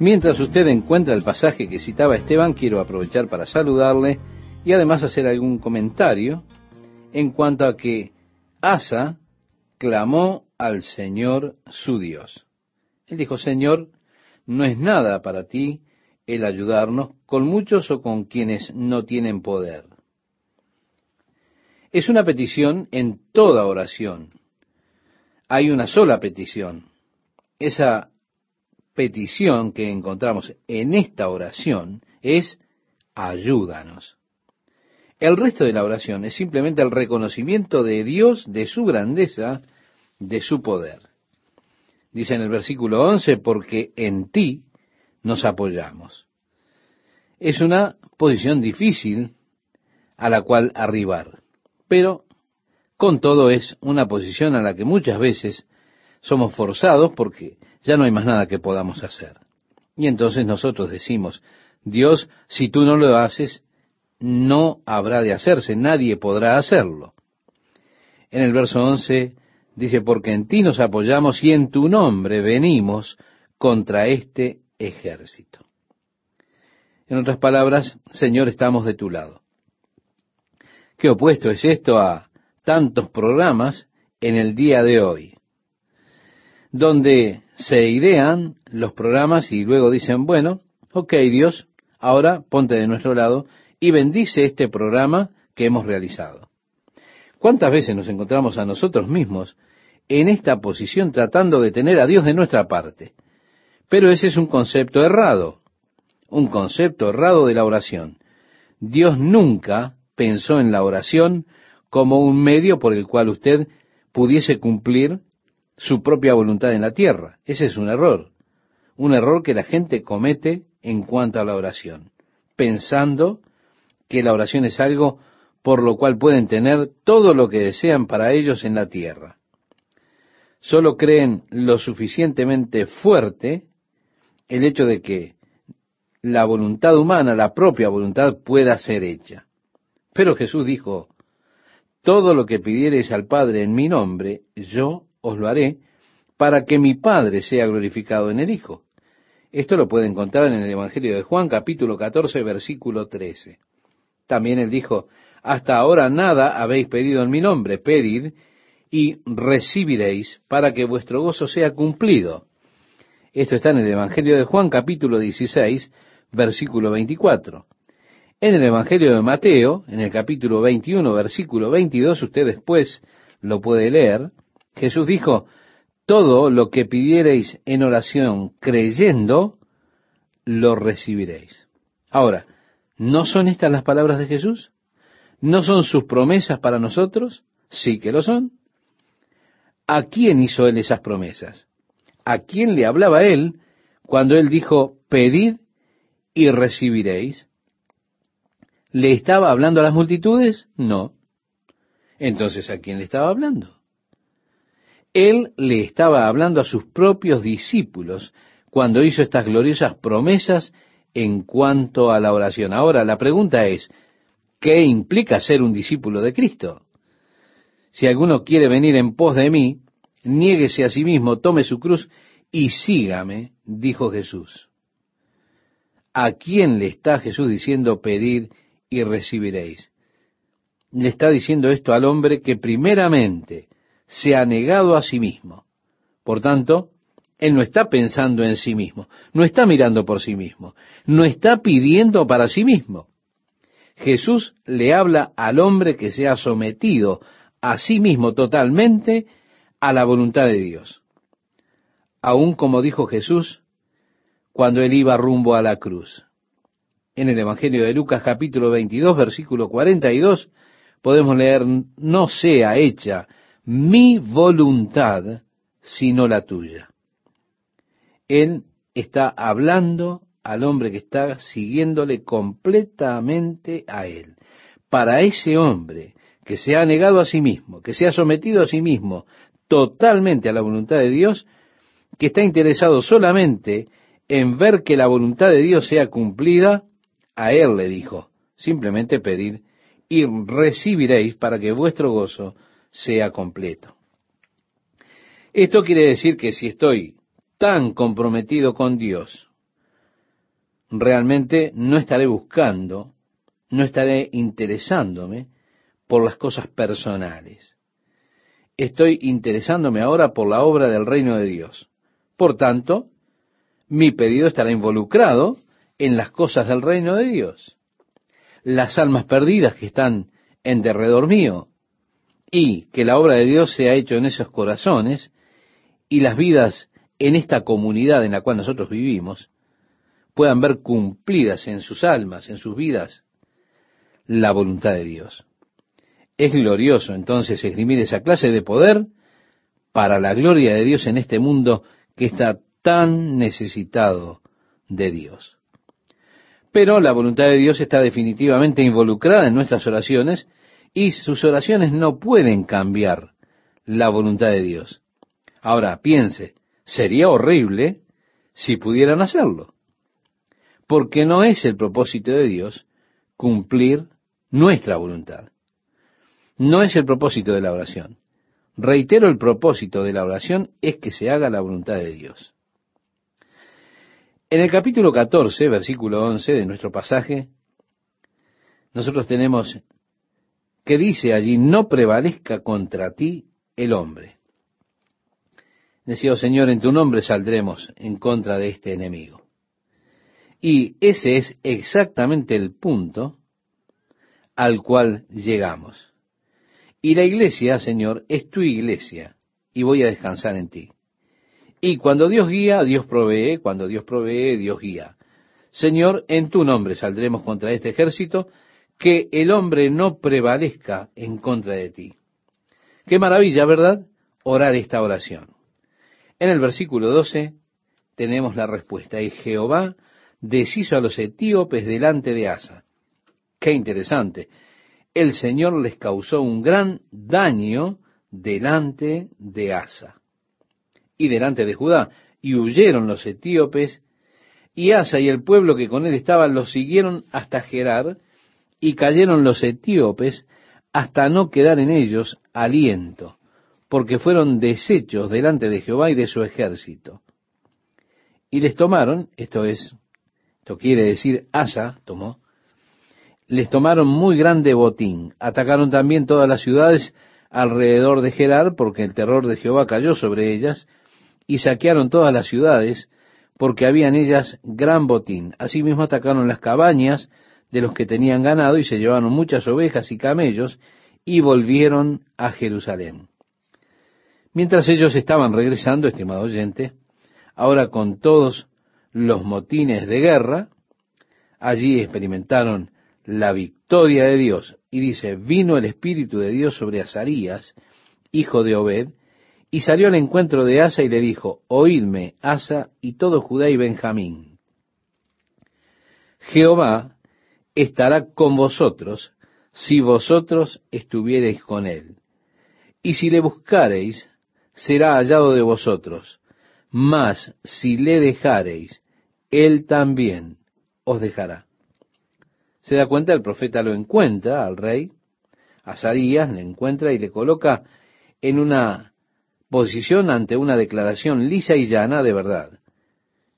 Mientras usted encuentra el pasaje que citaba Esteban, quiero aprovechar para saludarle y además hacer algún comentario en cuanto a que Asa clamó al Señor su Dios. Él dijo, Señor, no es nada para ti el ayudarnos con muchos o con quienes no tienen poder. Es una petición en toda oración. Hay una sola petición. Esa petición que encontramos en esta oración es ayúdanos. El resto de la oración es simplemente el reconocimiento de Dios, de su grandeza, de su poder. Dice en el versículo 11, porque en ti nos apoyamos. Es una posición difícil a la cual arribar, pero con todo es una posición a la que muchas veces somos forzados porque ya no hay más nada que podamos hacer. Y entonces nosotros decimos, Dios, si tú no lo haces, no habrá de hacerse, nadie podrá hacerlo. En el verso 11 dice, porque en ti nos apoyamos y en tu nombre venimos contra este ejército. En otras palabras, Señor, estamos de tu lado. ¿Qué opuesto es esto a tantos programas en el día de hoy? Donde se idean los programas y luego dicen, bueno, ok Dios, ahora ponte de nuestro lado y bendice este programa que hemos realizado. ¿Cuántas veces nos encontramos a nosotros mismos en esta posición tratando de tener a Dios de nuestra parte? Pero ese es un concepto errado, un concepto errado de la oración. Dios nunca pensó en la oración como un medio por el cual usted pudiese cumplir su propia voluntad en la tierra. Ese es un error, un error que la gente comete en cuanto a la oración, pensando que la oración es algo por lo cual pueden tener todo lo que desean para ellos en la tierra. Solo creen lo suficientemente fuerte el hecho de que la voluntad humana, la propia voluntad, pueda ser hecha. Pero Jesús dijo, todo lo que pidiereis al Padre en mi nombre, yo os lo haré, para que mi Padre sea glorificado en el Hijo. Esto lo puede encontrar en el Evangelio de Juan, capítulo 14, versículo 13. También él dijo, hasta ahora nada habéis pedido en mi nombre, pedid y recibiréis para que vuestro gozo sea cumplido. Esto está en el Evangelio de Juan capítulo 16, versículo 24. En el Evangelio de Mateo, en el capítulo 21, versículo 22, usted después lo puede leer, Jesús dijo, todo lo que pidiereis en oración creyendo, lo recibiréis. Ahora, ¿No son estas las palabras de Jesús? ¿No son sus promesas para nosotros? Sí que lo son. ¿A quién hizo él esas promesas? ¿A quién le hablaba él cuando él dijo, pedid y recibiréis? ¿Le estaba hablando a las multitudes? No. Entonces, ¿a quién le estaba hablando? Él le estaba hablando a sus propios discípulos cuando hizo estas gloriosas promesas en cuanto a la oración. Ahora, la pregunta es, ¿qué implica ser un discípulo de Cristo? Si alguno quiere venir en pos de mí, niéguese a sí mismo, tome su cruz y sígame, dijo Jesús. ¿A quién le está Jesús diciendo pedir y recibiréis? Le está diciendo esto al hombre que primeramente se ha negado a sí mismo. Por tanto, él no está pensando en sí mismo, no está mirando por sí mismo, no está pidiendo para sí mismo. Jesús le habla al hombre que se ha sometido a sí mismo totalmente a la voluntad de Dios. Aún como dijo Jesús cuando él iba rumbo a la cruz. En el Evangelio de Lucas capítulo 22 versículo 42 podemos leer, no sea hecha mi voluntad sino la tuya. Él está hablando al hombre que está siguiéndole completamente a Él. Para ese hombre que se ha negado a sí mismo, que se ha sometido a sí mismo totalmente a la voluntad de Dios, que está interesado solamente en ver que la voluntad de Dios sea cumplida, a Él le dijo, simplemente pedir y recibiréis para que vuestro gozo sea completo. Esto quiere decir que si estoy tan comprometido con Dios, realmente no estaré buscando, no estaré interesándome por las cosas personales. Estoy interesándome ahora por la obra del reino de Dios. Por tanto, mi pedido estará involucrado en las cosas del reino de Dios. Las almas perdidas que están en derredor mío y que la obra de Dios se ha hecho en esos corazones y las vidas en esta comunidad en la cual nosotros vivimos puedan ver cumplidas en sus almas, en sus vidas, la voluntad de Dios. Es glorioso entonces esgrimir esa clase de poder para la gloria de Dios en este mundo que está tan necesitado de Dios. Pero la voluntad de Dios está definitivamente involucrada en nuestras oraciones y sus oraciones no pueden cambiar la voluntad de Dios. Ahora, piense, sería horrible si pudieran hacerlo, porque no es el propósito de Dios cumplir nuestra voluntad. No es el propósito de la oración. Reitero, el propósito de la oración es que se haga la voluntad de Dios. En el capítulo 14, versículo 11 de nuestro pasaje, nosotros tenemos que dice allí, no prevalezca contra ti el hombre. Decía, oh Señor, en tu nombre saldremos en contra de este enemigo. Y ese es exactamente el punto al cual llegamos. Y la iglesia, Señor, es tu iglesia, y voy a descansar en ti. Y cuando Dios guía, Dios provee, cuando Dios provee, Dios guía. Señor, en tu nombre saldremos contra este ejército, que el hombre no prevalezca en contra de ti. Qué maravilla, ¿verdad? Orar esta oración. En el versículo 12 tenemos la respuesta. Y Jehová deshizo a los etíopes delante de Asa. Qué interesante. El Señor les causó un gran daño delante de Asa y delante de Judá. Y huyeron los etíopes, y Asa y el pueblo que con él estaba los siguieron hasta Gerar, y cayeron los etíopes hasta no quedar en ellos aliento, porque fueron deshechos delante de Jehová y de su ejército. Y les tomaron, esto es, esto quiere decir Asa tomó, les tomaron muy grande botín, atacaron también todas las ciudades alrededor de Gerar, porque el terror de Jehová cayó sobre ellas, y saquearon todas las ciudades, porque había en ellas gran botín. Asimismo atacaron las cabañas de los que tenían ganado y se llevaron muchas ovejas y camellos y volvieron a Jerusalén. Mientras ellos estaban regresando, estimado oyente, ahora con todos los motines de guerra, allí experimentaron la victoria de Dios. Y dice, vino el Espíritu de Dios sobre Azarías, hijo de Obed, y salió al encuentro de Asa y le dijo, oídme, Asa y todo Judá y Benjamín. Jehová estará con vosotros si vosotros estuviereis con él. Y si le buscareis, será hallado de vosotros. Mas si le dejareis, él también os dejará. Se da cuenta, el profeta lo encuentra al rey, a Sarías, le encuentra y le coloca en una posición ante una declaración lisa y llana de verdad.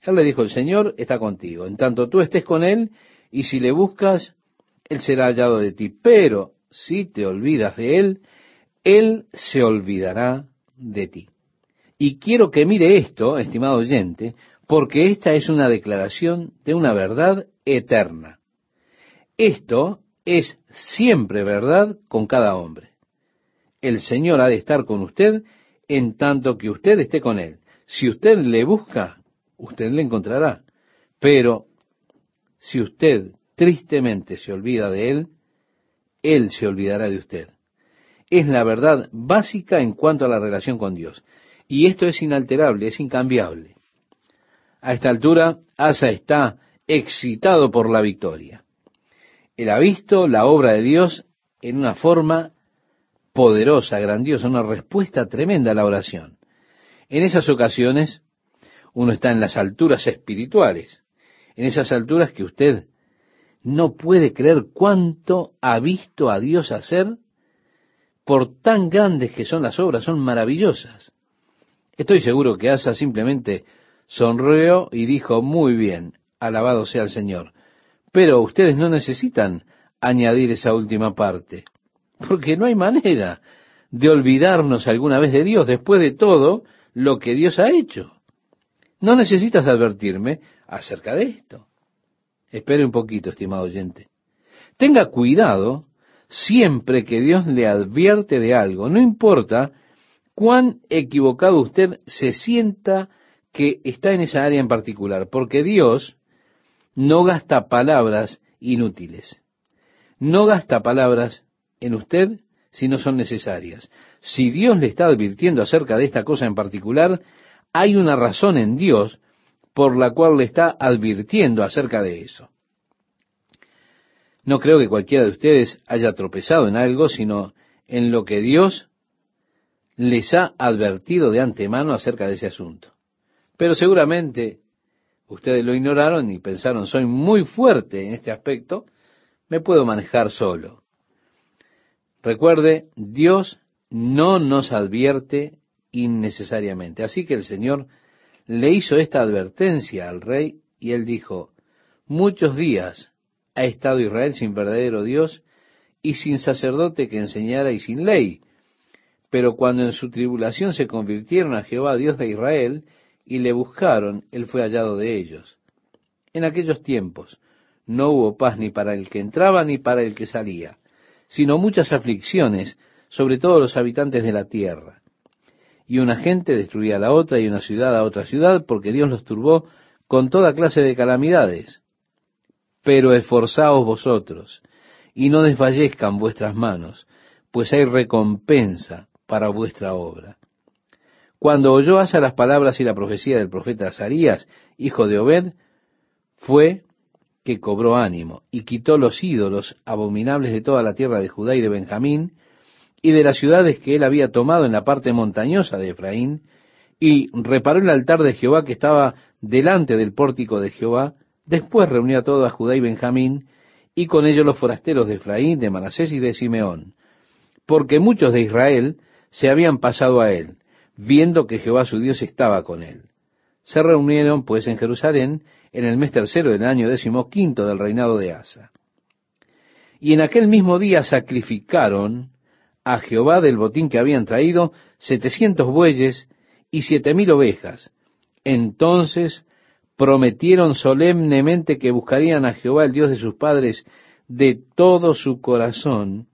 Él le dijo, el Señor está contigo, en tanto tú estés con Él, y si le buscas, Él será hallado de ti. Pero si te olvidas de Él, Él se olvidará de ti. Y quiero que mire esto, estimado oyente, porque esta es una declaración de una verdad eterna. Esto es siempre verdad con cada hombre. El Señor ha de estar con usted en tanto que usted esté con Él. Si usted le busca, usted le encontrará. Pero si usted tristemente se olvida de Él, Él se olvidará de usted. Es la verdad básica en cuanto a la relación con Dios. Y esto es inalterable, es incambiable. A esta altura, Asa está excitado por la victoria. Él ha visto la obra de Dios en una forma poderosa, grandiosa, una respuesta tremenda a la oración. En esas ocasiones, uno está en las alturas espirituales, en esas alturas que usted no puede creer cuánto ha visto a Dios hacer por tan grandes que son las obras, son maravillosas. Estoy seguro que Asa simplemente sonrió y dijo, muy bien, alabado sea el Señor. Pero ustedes no necesitan añadir esa última parte, porque no hay manera de olvidarnos alguna vez de Dios después de todo lo que Dios ha hecho. No necesitas advertirme acerca de esto. Espere un poquito, estimado oyente. Tenga cuidado siempre que Dios le advierte de algo, no importa cuán equivocado usted se sienta que está en esa área en particular, porque Dios no gasta palabras inútiles. No gasta palabras en usted si no son necesarias. Si Dios le está advirtiendo acerca de esta cosa en particular, hay una razón en Dios por la cual le está advirtiendo acerca de eso. No creo que cualquiera de ustedes haya tropezado en algo, sino en lo que Dios les ha advertido de antemano acerca de ese asunto. Pero seguramente ustedes lo ignoraron y pensaron, soy muy fuerte en este aspecto, me puedo manejar solo. Recuerde, Dios no nos advierte innecesariamente. Así que el Señor le hizo esta advertencia al rey y él dijo, muchos días ha estado Israel sin verdadero Dios y sin sacerdote que enseñara y sin ley. Pero cuando en su tribulación se convirtieron a Jehová, Dios de Israel, y le buscaron, él fue hallado de ellos. En aquellos tiempos no hubo paz ni para el que entraba ni para el que salía, sino muchas aflicciones sobre todos los habitantes de la tierra. Y una gente destruía a la otra y una ciudad a otra ciudad, porque Dios los turbó con toda clase de calamidades. Pero esforzaos vosotros, y no desfallezcan vuestras manos, pues hay recompensa para vuestra obra. Cuando oyó Asa las palabras y la profecía del profeta Azarías, hijo de Obed, fue que cobró ánimo y quitó los ídolos abominables de toda la tierra de Judá y de Benjamín y de las ciudades que él había tomado en la parte montañosa de Efraín y reparó el altar de Jehová que estaba delante del pórtico de Jehová. Después reunió a toda Judá y Benjamín y con ellos los forasteros de Efraín, de Manasés y de Simeón, porque muchos de Israel se habían pasado a él, viendo que Jehová su Dios estaba con él. Se reunieron pues en Jerusalén en el mes tercero del año décimo quinto del reinado de Asa. Y en aquel mismo día sacrificaron a Jehová del botín que habían traído setecientos bueyes y siete mil ovejas. Entonces prometieron solemnemente que buscarían a Jehová el Dios de sus padres de todo su corazón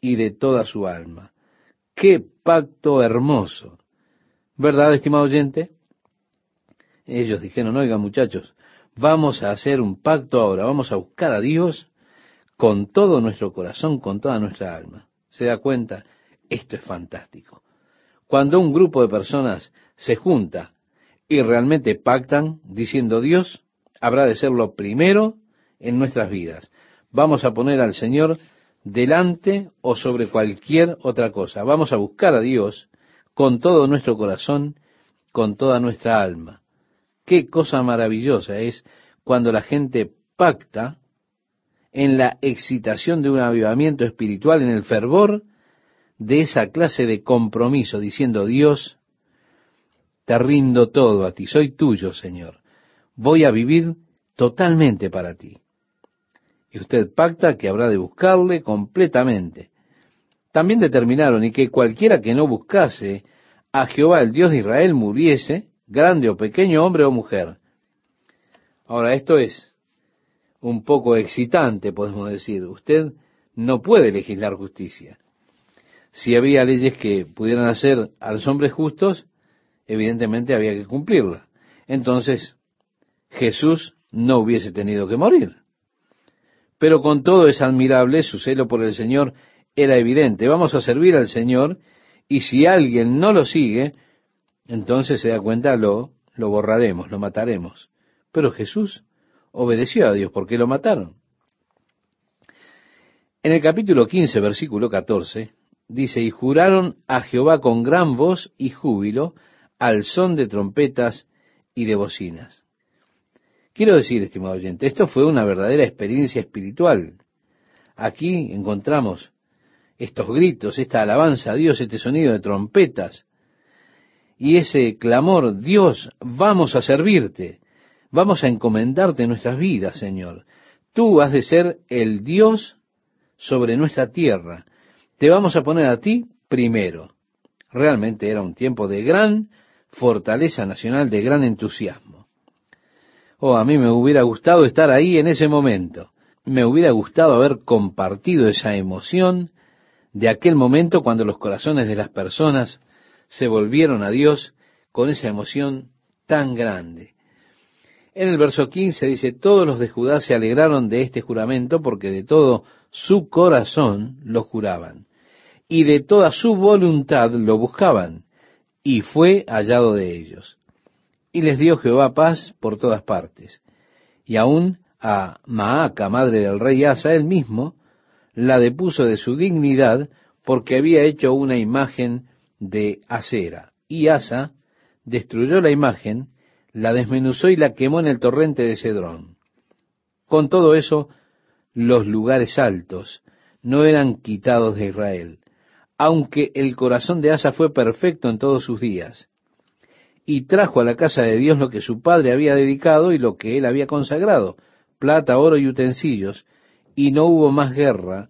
y de toda su alma. Qué pacto hermoso. ¿Verdad, estimado oyente? Ellos dijeron, oigan muchachos, vamos a hacer un pacto ahora, vamos a buscar a Dios con todo nuestro corazón, con toda nuestra alma. ¿Se da cuenta? Esto es fantástico. Cuando un grupo de personas se junta y realmente pactan diciendo Dios habrá de ser lo primero en nuestras vidas. Vamos a poner al Señor delante o sobre cualquier otra cosa. Vamos a buscar a Dios con todo nuestro corazón, con toda nuestra alma. Qué cosa maravillosa es cuando la gente pacta en la excitación de un avivamiento espiritual, en el fervor de esa clase de compromiso, diciendo, Dios, te rindo todo a ti, soy tuyo, Señor. Voy a vivir totalmente para ti. Y usted pacta que habrá de buscarle completamente. También determinaron y que cualquiera que no buscase a Jehová, el Dios de Israel, muriese, grande o pequeño, hombre o mujer. Ahora, esto es un poco excitante, podemos decir. Usted no puede legislar justicia. Si había leyes que pudieran hacer a los hombres justos, evidentemente había que cumplirla. Entonces, Jesús no hubiese tenido que morir. Pero con todo es admirable, su celo por el Señor era evidente. Vamos a servir al Señor y si alguien no lo sigue, entonces se da cuenta, lo, lo borraremos, lo mataremos. Pero Jesús obedeció a Dios porque lo mataron. En el capítulo 15, versículo 14, dice, y juraron a Jehová con gran voz y júbilo, al son de trompetas y de bocinas. Quiero decir, estimado oyente, esto fue una verdadera experiencia espiritual. Aquí encontramos estos gritos, esta alabanza a Dios, este sonido de trompetas y ese clamor, Dios, vamos a servirte, Vamos a encomendarte nuestras vidas, Señor. Tú has de ser el Dios sobre nuestra tierra. Te vamos a poner a ti primero. Realmente era un tiempo de gran fortaleza nacional, de gran entusiasmo. Oh, a mí me hubiera gustado estar ahí en ese momento. Me hubiera gustado haber compartido esa emoción de aquel momento cuando los corazones de las personas se volvieron a Dios con esa emoción tan grande. En el verso 15 dice, todos los de Judá se alegraron de este juramento porque de todo su corazón lo juraban y de toda su voluntad lo buscaban y fue hallado de ellos. Y les dio Jehová paz por todas partes. Y aún a Maaca, madre del rey Asa, él mismo, la depuso de su dignidad porque había hecho una imagen de acera. Y Asa destruyó la imagen, la desmenuzó y la quemó en el torrente de Cedrón. Con todo eso, los lugares altos no eran quitados de Israel, aunque el corazón de Asa fue perfecto en todos sus días, y trajo a la casa de Dios lo que su padre había dedicado y lo que él había consagrado, plata, oro y utensilios, y no hubo más guerra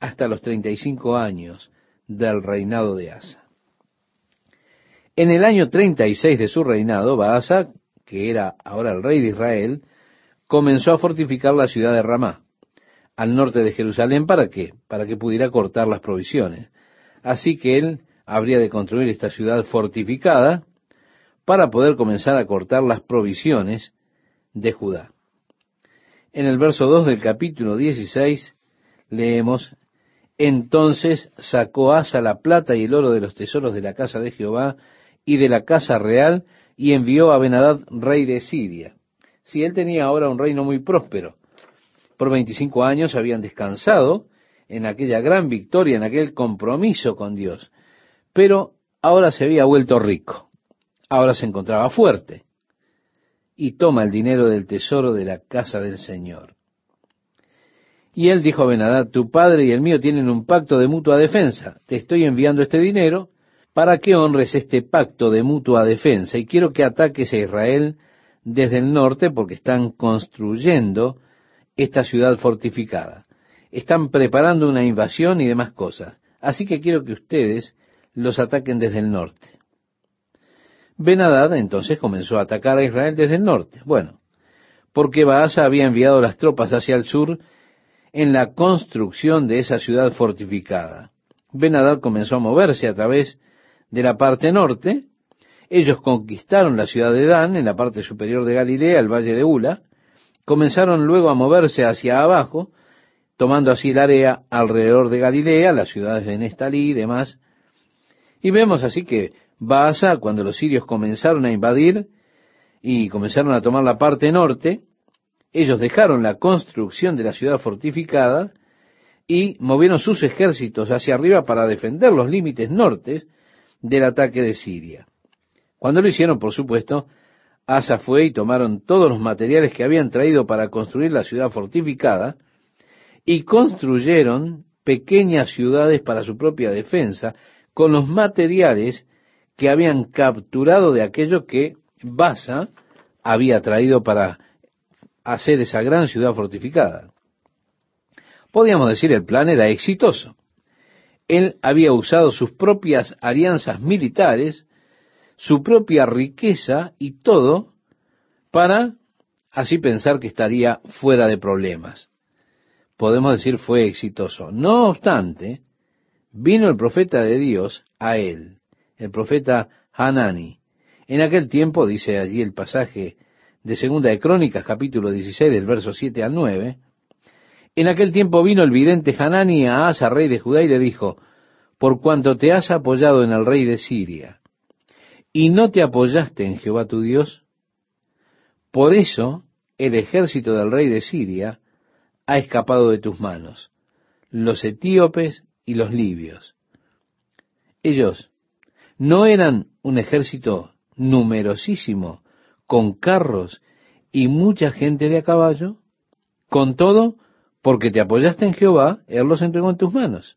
hasta los treinta y cinco años del reinado de Asa. En el año treinta y seis de su reinado, Baasa, que era ahora el rey de Israel, comenzó a fortificar la ciudad de Ramá, al norte de Jerusalén, ¿para qué? Para que pudiera cortar las provisiones. Así que él habría de construir esta ciudad fortificada para poder comenzar a cortar las provisiones de Judá. En el verso 2 del capítulo 16 leemos, entonces sacó Asa la plata y el oro de los tesoros de la casa de Jehová y de la casa real y envió a Benadad, rey de Siria. Si él tenía ahora un reino muy próspero, por 25 años habían descansado en aquella gran victoria, en aquel compromiso con Dios. Pero ahora se había vuelto rico, ahora se encontraba fuerte y toma el dinero del tesoro de la casa del Señor. Y él dijo a Benadad, tu padre y el mío tienen un pacto de mutua defensa, te estoy enviando este dinero para que honres este pacto de mutua defensa y quiero que ataques a Israel desde el norte porque están construyendo esta ciudad fortificada están preparando una invasión y demás cosas. Así que quiero que ustedes los ataquen desde el norte. Benadad entonces comenzó a atacar a Israel desde el norte. Bueno, porque Baasa había enviado las tropas hacia el sur en la construcción de esa ciudad fortificada. Benadad comenzó a moverse a través de la parte norte. Ellos conquistaron la ciudad de Dan en la parte superior de Galilea, el valle de Ula. Comenzaron luego a moverse hacia abajo tomando así el área alrededor de Galilea, las ciudades de Nestalí y demás. Y vemos así que Baasa, cuando los sirios comenzaron a invadir y comenzaron a tomar la parte norte, ellos dejaron la construcción de la ciudad fortificada y movieron sus ejércitos hacia arriba para defender los límites nortes del ataque de Siria. Cuando lo hicieron, por supuesto, Asa fue y tomaron todos los materiales que habían traído para construir la ciudad fortificada, y construyeron pequeñas ciudades para su propia defensa con los materiales que habían capturado de aquello que Basa había traído para hacer esa gran ciudad fortificada. Podríamos decir el plan era exitoso. Él había usado sus propias alianzas militares, su propia riqueza y todo para así pensar que estaría fuera de problemas podemos decir fue exitoso. No obstante, vino el profeta de Dios a él, el profeta Hanani. En aquel tiempo, dice allí el pasaje de Segunda de Crónicas, capítulo 16, del verso 7 al 9, en aquel tiempo vino el vidente Hanani a Asa, rey de Judá, y le dijo, por cuanto te has apoyado en el rey de Siria, y no te apoyaste en Jehová tu Dios, por eso el ejército del rey de Siria ha escapado de tus manos, los etíopes y los libios. Ellos no eran un ejército numerosísimo, con carros y mucha gente de a caballo, con todo, porque te apoyaste en Jehová, Él los entregó en tus manos.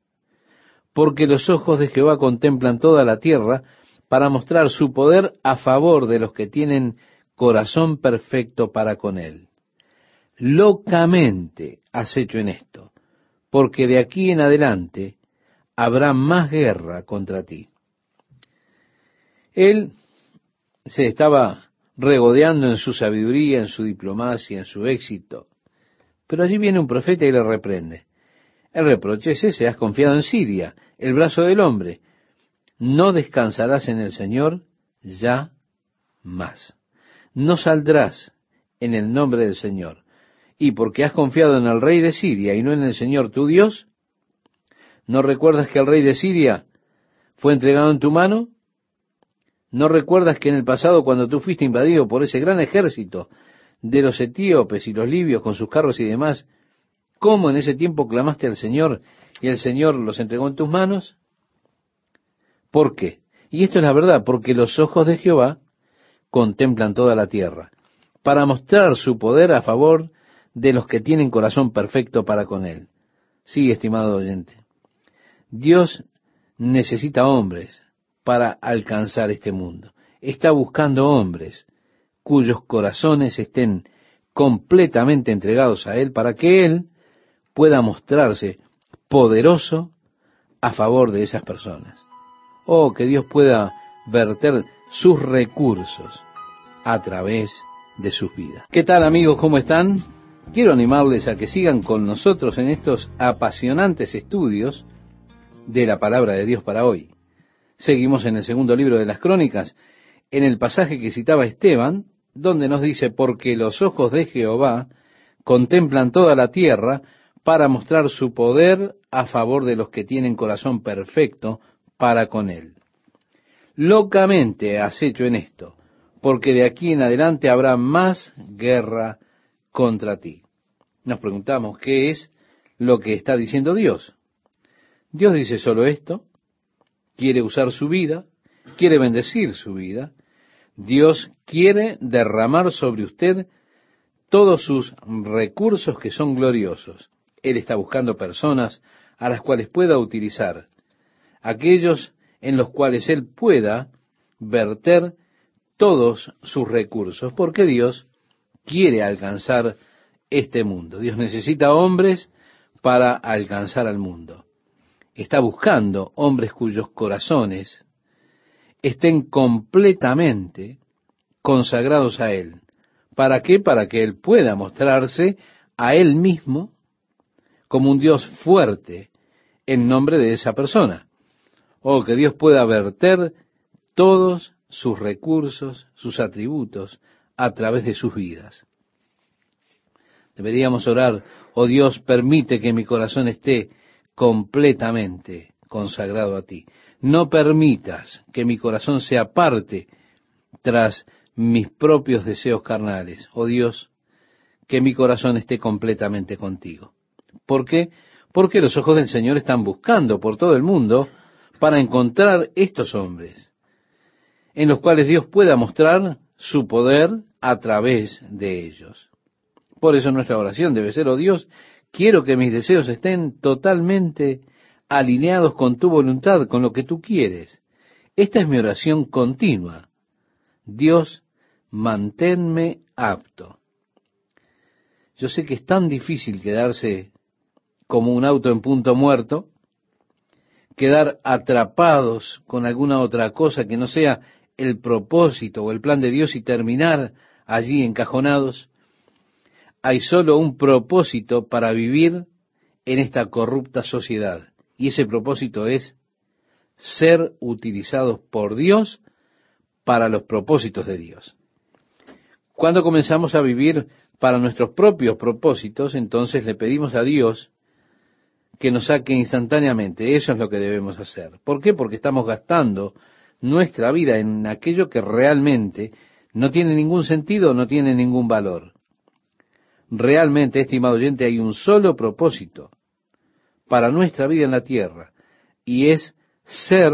Porque los ojos de Jehová contemplan toda la tierra para mostrar su poder a favor de los que tienen corazón perfecto para con él. Locamente has hecho en esto, porque de aquí en adelante habrá más guerra contra ti. Él se estaba regodeando en su sabiduría, en su diplomacia, en su éxito. Pero allí viene un profeta y le reprende. El reproche es ese, has confiado en Siria, el brazo del hombre. No descansarás en el Señor ya más. No saldrás en el nombre del Señor. Y porque has confiado en el rey de Siria y no en el Señor tu Dios, ¿no recuerdas que el rey de Siria fue entregado en tu mano? ¿No recuerdas que en el pasado, cuando tú fuiste invadido por ese gran ejército de los etíopes y los libios con sus carros y demás, cómo en ese tiempo clamaste al Señor y el Señor los entregó en tus manos? ¿Por qué? Y esto es la verdad, porque los ojos de Jehová contemplan toda la tierra, para mostrar su poder a favor de los que tienen corazón perfecto para con Él. Sí, estimado oyente. Dios necesita hombres para alcanzar este mundo. Está buscando hombres cuyos corazones estén completamente entregados a Él para que Él pueda mostrarse poderoso a favor de esas personas. Oh, que Dios pueda verter sus recursos a través de sus vidas. ¿Qué tal amigos? ¿Cómo están? Quiero animarles a que sigan con nosotros en estos apasionantes estudios de la palabra de Dios para hoy. Seguimos en el segundo libro de las Crónicas, en el pasaje que citaba Esteban, donde nos dice, porque los ojos de Jehová contemplan toda la tierra para mostrar su poder a favor de los que tienen corazón perfecto para con él. Locamente has hecho en esto, porque de aquí en adelante habrá más guerra contra ti. Nos preguntamos, ¿qué es lo que está diciendo Dios? Dios dice solo esto, quiere usar su vida, quiere bendecir su vida. Dios quiere derramar sobre usted todos sus recursos que son gloriosos. Él está buscando personas a las cuales pueda utilizar, aquellos en los cuales Él pueda verter todos sus recursos, porque Dios quiere alcanzar este mundo. Dios necesita hombres para alcanzar al mundo está buscando hombres cuyos corazones estén completamente consagrados a Él. ¿Para qué? Para que Él pueda mostrarse a Él mismo como un Dios fuerte en nombre de esa persona. O que Dios pueda verter todos sus recursos, sus atributos, a través de sus vidas. Deberíamos orar, oh Dios, permite que mi corazón esté completamente consagrado a ti. No permitas que mi corazón se aparte tras mis propios deseos carnales. Oh Dios, que mi corazón esté completamente contigo. ¿Por qué? Porque los ojos del Señor están buscando por todo el mundo para encontrar estos hombres, en los cuales Dios pueda mostrar su poder a través de ellos. Por eso nuestra oración debe ser, oh Dios, Quiero que mis deseos estén totalmente alineados con tu voluntad, con lo que tú quieres. Esta es mi oración continua. Dios, manténme apto. Yo sé que es tan difícil quedarse como un auto en punto muerto, quedar atrapados con alguna otra cosa que no sea el propósito o el plan de Dios y terminar allí encajonados hay solo un propósito para vivir en esta corrupta sociedad. Y ese propósito es ser utilizados por Dios para los propósitos de Dios. Cuando comenzamos a vivir para nuestros propios propósitos, entonces le pedimos a Dios que nos saque instantáneamente. Eso es lo que debemos hacer. ¿Por qué? Porque estamos gastando nuestra vida en aquello que realmente no tiene ningún sentido, no tiene ningún valor. Realmente, estimado oyente, hay un solo propósito para nuestra vida en la tierra, y es ser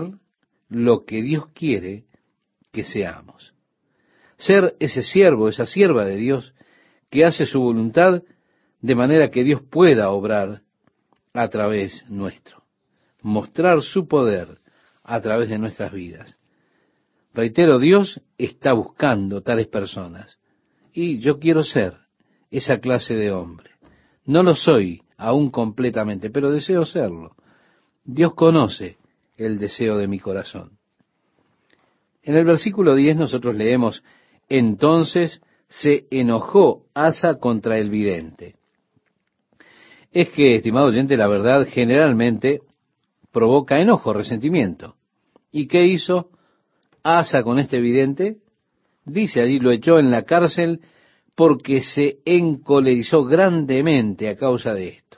lo que Dios quiere que seamos. Ser ese siervo, esa sierva de Dios, que hace su voluntad de manera que Dios pueda obrar a través nuestro. Mostrar su poder a través de nuestras vidas. Reitero, Dios está buscando tales personas. Y yo quiero ser esa clase de hombre. No lo soy aún completamente, pero deseo serlo. Dios conoce el deseo de mi corazón. En el versículo 10 nosotros leemos, entonces se enojó Asa contra el vidente. Es que, estimado oyente, la verdad generalmente provoca enojo, resentimiento. ¿Y qué hizo Asa con este vidente? Dice allí, lo echó en la cárcel porque se encolerizó grandemente a causa de esto.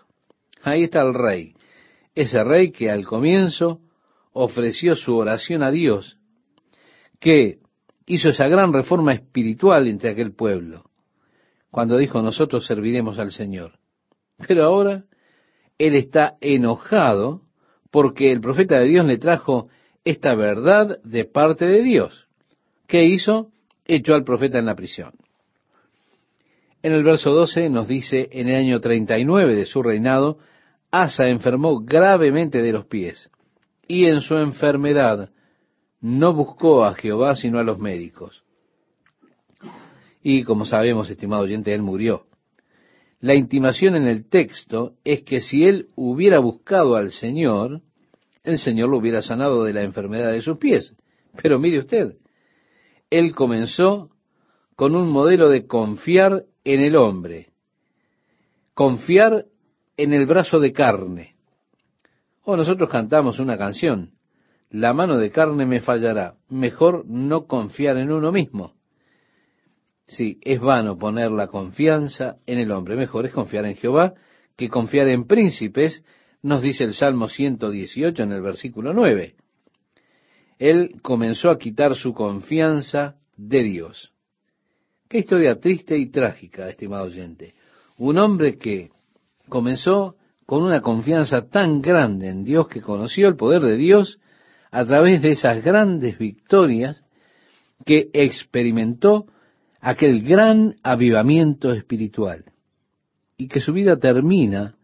Ahí está el rey, ese rey que al comienzo ofreció su oración a Dios, que hizo esa gran reforma espiritual entre aquel pueblo, cuando dijo nosotros serviremos al Señor. Pero ahora él está enojado porque el profeta de Dios le trajo esta verdad de parte de Dios. ¿Qué hizo? Echó al profeta en la prisión. En el verso 12 nos dice, en el año 39 de su reinado, Asa enfermó gravemente de los pies, y en su enfermedad no buscó a Jehová sino a los médicos. Y como sabemos, estimado oyente, él murió. La intimación en el texto es que si él hubiera buscado al Señor, el Señor lo hubiera sanado de la enfermedad de sus pies. Pero mire usted, él comenzó con un modelo de confiar en el hombre, confiar en el brazo de carne. O nosotros cantamos una canción, la mano de carne me fallará, mejor no confiar en uno mismo. Sí, es vano poner la confianza en el hombre, mejor es confiar en Jehová que confiar en príncipes, nos dice el Salmo 118 en el versículo 9. Él comenzó a quitar su confianza de Dios. Qué historia triste y trágica, estimado oyente. Un hombre que comenzó con una confianza tan grande en Dios que conoció el poder de Dios a través de esas grandes victorias que experimentó aquel gran avivamiento espiritual y que su vida termina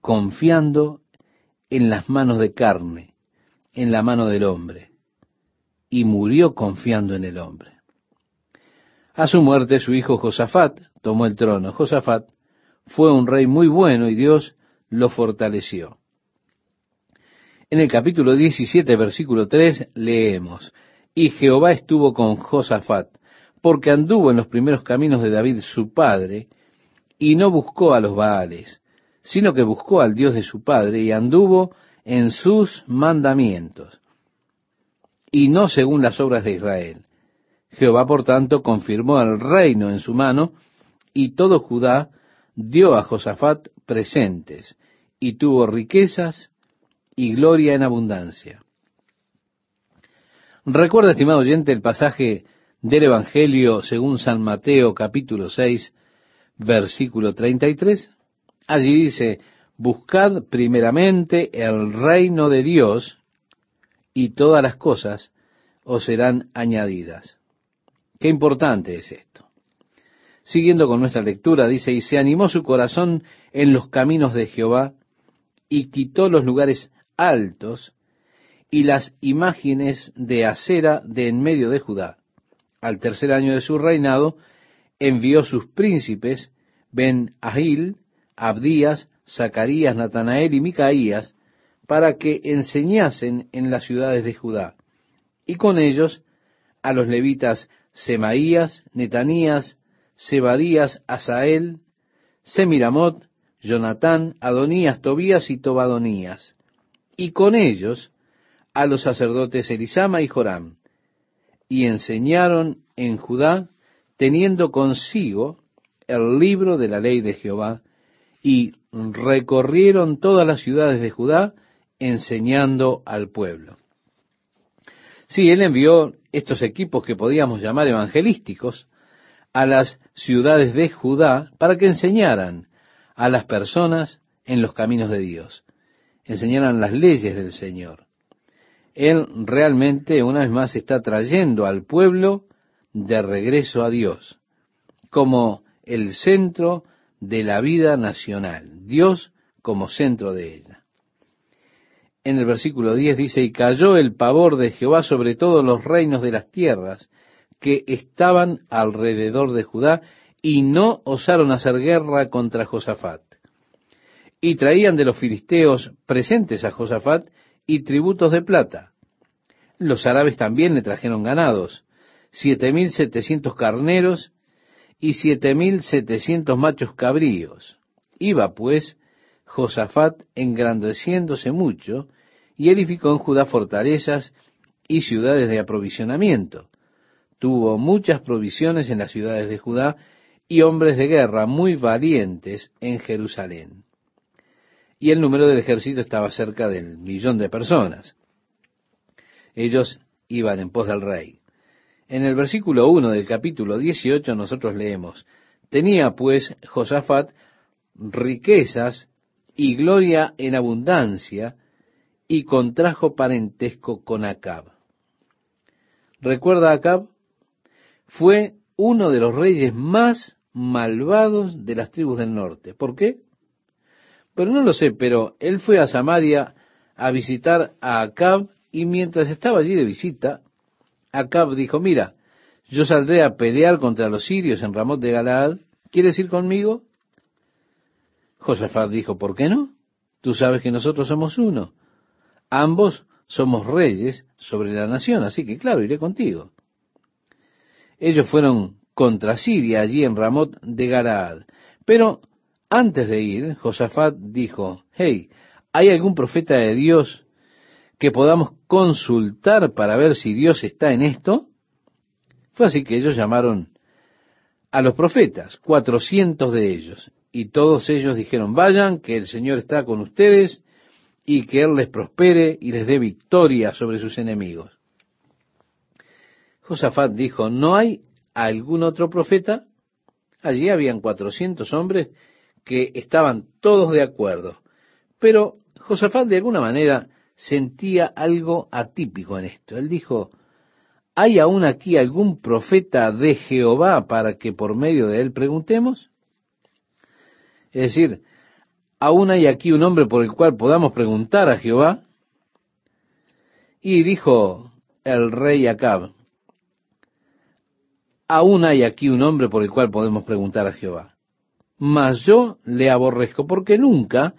confiando en las manos de carne, en la mano del hombre, y murió confiando en el hombre. A su muerte su hijo Josafat tomó el trono. Josafat fue un rey muy bueno y Dios lo fortaleció. En el capítulo 17, versículo 3, leemos, Y Jehová estuvo con Josafat, porque anduvo en los primeros caminos de David su padre, y no buscó a los Baales, sino que buscó al Dios de su padre, y anduvo en sus mandamientos, y no según las obras de Israel. Jehová, por tanto, confirmó el reino en su mano, y todo Judá dio a Josafat presentes, y tuvo riquezas y gloria en abundancia. Recuerda, estimado oyente, el pasaje del Evangelio según San Mateo capítulo 6, versículo 33. Allí dice, buscad primeramente el reino de Dios y todas las cosas os serán añadidas. Qué importante es esto. Siguiendo con nuestra lectura, dice, y se animó su corazón en los caminos de Jehová, y quitó los lugares altos y las imágenes de acera de en medio de Judá. Al tercer año de su reinado, envió sus príncipes, Ben Ahil, Abdías, Zacarías, Natanael y Micaías, para que enseñasen en las ciudades de Judá, y con ellos a los levitas Semaías, Netanías, Sebadías, Asael, Semiramot, Jonatán, Adonías, Tobías y Tobadonías, y con ellos a los sacerdotes Elisama y Joram, y enseñaron en Judá, teniendo consigo el libro de la ley de Jehová, y recorrieron todas las ciudades de Judá, enseñando al pueblo. Sí, él envió estos equipos que podíamos llamar evangelísticos a las ciudades de Judá para que enseñaran a las personas en los caminos de Dios, enseñaran las leyes del Señor. Él realmente una vez más está trayendo al pueblo de regreso a Dios como el centro de la vida nacional, Dios como centro de ella. en el versículo 10 dice, y cayó el pavor de Jehová sobre todos los reinos de las tierras que estaban alrededor de Judá, y no osaron hacer guerra contra Josafat. Y traían de los filisteos presentes a Josafat y tributos de plata. Los árabes también le trajeron ganados, siete mil setecientos carneros y siete mil setecientos machos cabríos. Iba pues Josafat engrandeciéndose mucho y edificó en Judá fortalezas y ciudades de aprovisionamiento. Tuvo muchas provisiones en las ciudades de Judá y hombres de guerra muy valientes en Jerusalén. Y el número del ejército estaba cerca del millón de personas. Ellos iban en pos del rey. En el versículo 1 del capítulo 18 nosotros leemos, tenía pues Josafat riquezas y gloria en abundancia, y contrajo parentesco con Acab. ¿Recuerda Acab? Fue uno de los reyes más malvados de las tribus del norte. ¿Por qué? Pero no lo sé, pero él fue a Samaria a visitar a Acab y mientras estaba allí de visita, Acab dijo, mira, yo saldré a pelear contra los sirios en Ramot de Galaad, ¿quieres ir conmigo? Josafat dijo, ¿por qué no? Tú sabes que nosotros somos uno. Ambos somos reyes sobre la nación, así que claro, iré contigo. Ellos fueron contra Siria allí en Ramot de Galaad. Pero antes de ir, Josafat dijo, hey, ¿hay algún profeta de Dios que podamos consultar para ver si Dios está en esto? Fue así que ellos llamaron a los profetas, cuatrocientos de ellos, y todos ellos dijeron, vayan, que el Señor está con ustedes y que Él les prospere y les dé victoria sobre sus enemigos. Josafat dijo, ¿no hay algún otro profeta? Allí habían cuatrocientos hombres que estaban todos de acuerdo. Pero Josafat de alguna manera sentía algo atípico en esto. Él dijo, ¿hay aún aquí algún profeta de Jehová para que por medio de él preguntemos? Es decir, ¿aún hay aquí un hombre por el cual podamos preguntar a Jehová? Y dijo el rey Acab, aún hay aquí un hombre por el cual podemos preguntar a Jehová. Mas yo le aborrezco porque nunca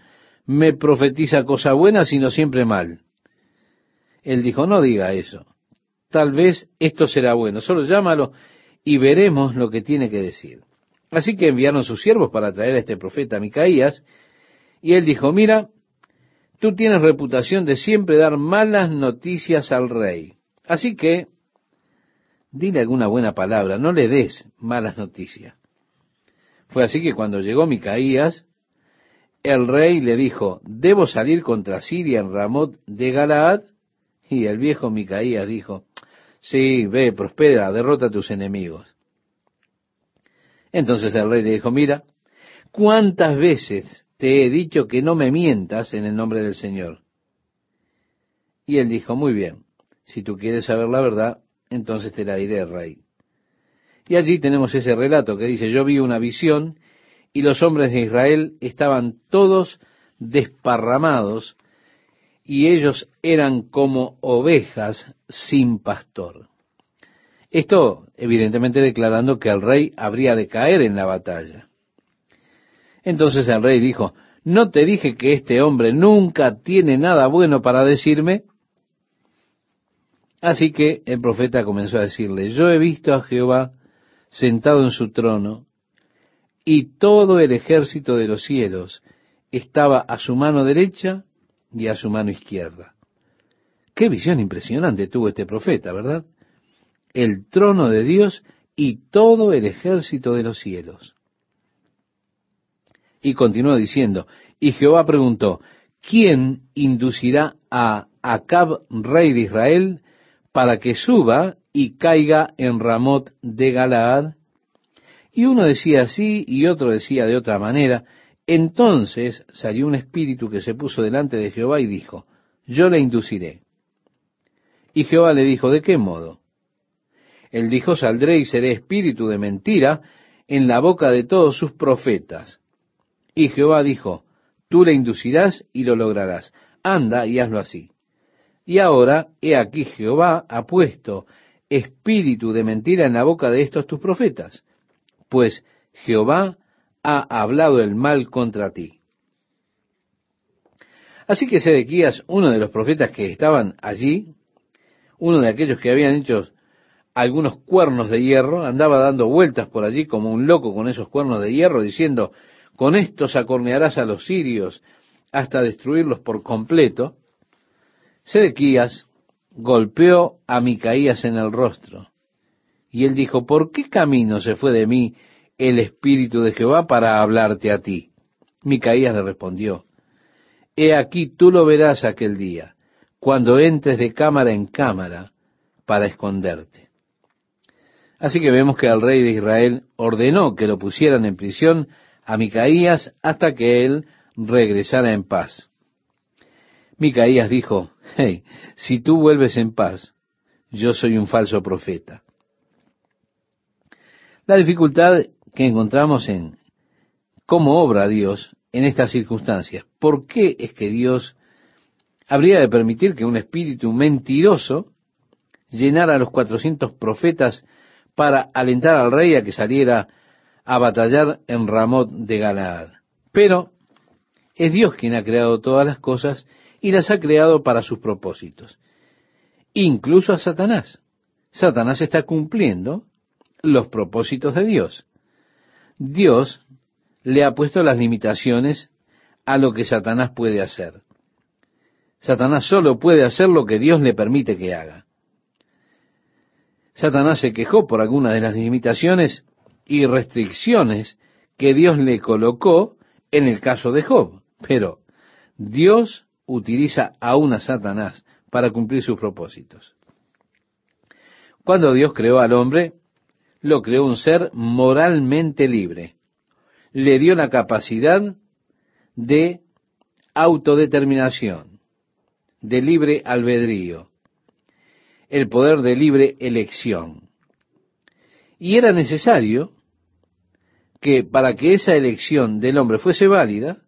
me profetiza cosa buena, sino siempre mal. Él dijo, no diga eso. Tal vez esto será bueno. Solo llámalo y veremos lo que tiene que decir. Así que enviaron sus siervos para traer a este profeta Micaías, y él dijo, mira, tú tienes reputación de siempre dar malas noticias al rey. Así que, dile alguna buena palabra, no le des malas noticias. Fue así que cuando llegó Micaías, el rey le dijo, ¿debo salir contra Siria en Ramot de Galaad? Y el viejo Micaías dijo, sí, ve, prospera, derrota a tus enemigos. Entonces el rey le dijo, mira, ¿cuántas veces te he dicho que no me mientas en el nombre del Señor? Y él dijo, muy bien, si tú quieres saber la verdad, entonces te la diré, rey. Y allí tenemos ese relato que dice, yo vi una visión y los hombres de Israel estaban todos desparramados y ellos eran como ovejas sin pastor. Esto evidentemente declarando que el rey habría de caer en la batalla. Entonces el rey dijo, ¿no te dije que este hombre nunca tiene nada bueno para decirme? Así que el profeta comenzó a decirle, yo he visto a Jehová sentado en su trono, y todo el ejército de los cielos estaba a su mano derecha y a su mano izquierda. Qué visión impresionante tuvo este profeta, ¿verdad? el trono de Dios y todo el ejército de los cielos. Y continuó diciendo, y Jehová preguntó, ¿quién inducirá a Acab, rey de Israel, para que suba y caiga en Ramot de Galaad? Y uno decía así y otro decía de otra manera. Entonces salió un espíritu que se puso delante de Jehová y dijo, yo le induciré. Y Jehová le dijo, ¿de qué modo? Él dijo, saldré y seré espíritu de mentira en la boca de todos sus profetas. Y Jehová dijo, tú le inducirás y lo lograrás. anda y hazlo así. Y ahora, he aquí Jehová ha puesto espíritu de mentira en la boca de estos tus profetas, pues Jehová ha hablado el mal contra ti. Así que Sedequías, uno de los profetas que estaban allí, uno de aquellos que habían hecho algunos cuernos de hierro, andaba dando vueltas por allí como un loco con esos cuernos de hierro, diciendo, con estos acornearás a los sirios hasta destruirlos por completo. Sedequías golpeó a Micaías en el rostro. Y él dijo, ¿por qué camino se fue de mí el Espíritu de Jehová para hablarte a ti? Micaías le respondió, He aquí tú lo verás aquel día, cuando entres de cámara en cámara para esconderte. Así que vemos que el rey de Israel ordenó que lo pusieran en prisión a Micaías hasta que él regresara en paz. Micaías dijo, si tú vuelves en paz, yo soy un falso profeta. La dificultad que encontramos en cómo obra Dios en estas circunstancias. ¿Por qué es que Dios habría de permitir que un espíritu mentiroso llenara a los cuatrocientos profetas para alentar al rey a que saliera a batallar en Ramot de Galaad? Pero es Dios quien ha creado todas las cosas y las ha creado para sus propósitos. Incluso a Satanás. Satanás está cumpliendo los propósitos de Dios. Dios le ha puesto las limitaciones a lo que Satanás puede hacer. Satanás solo puede hacer lo que Dios le permite que haga. Satanás se quejó por algunas de las limitaciones y restricciones que Dios le colocó en el caso de Job. Pero Dios utiliza aún a Satanás para cumplir sus propósitos. Cuando Dios creó al hombre, lo creó un ser moralmente libre le dio la capacidad de autodeterminación, de libre albedrío, el poder de libre elección. Y era necesario que para que esa elección del hombre fuese válida,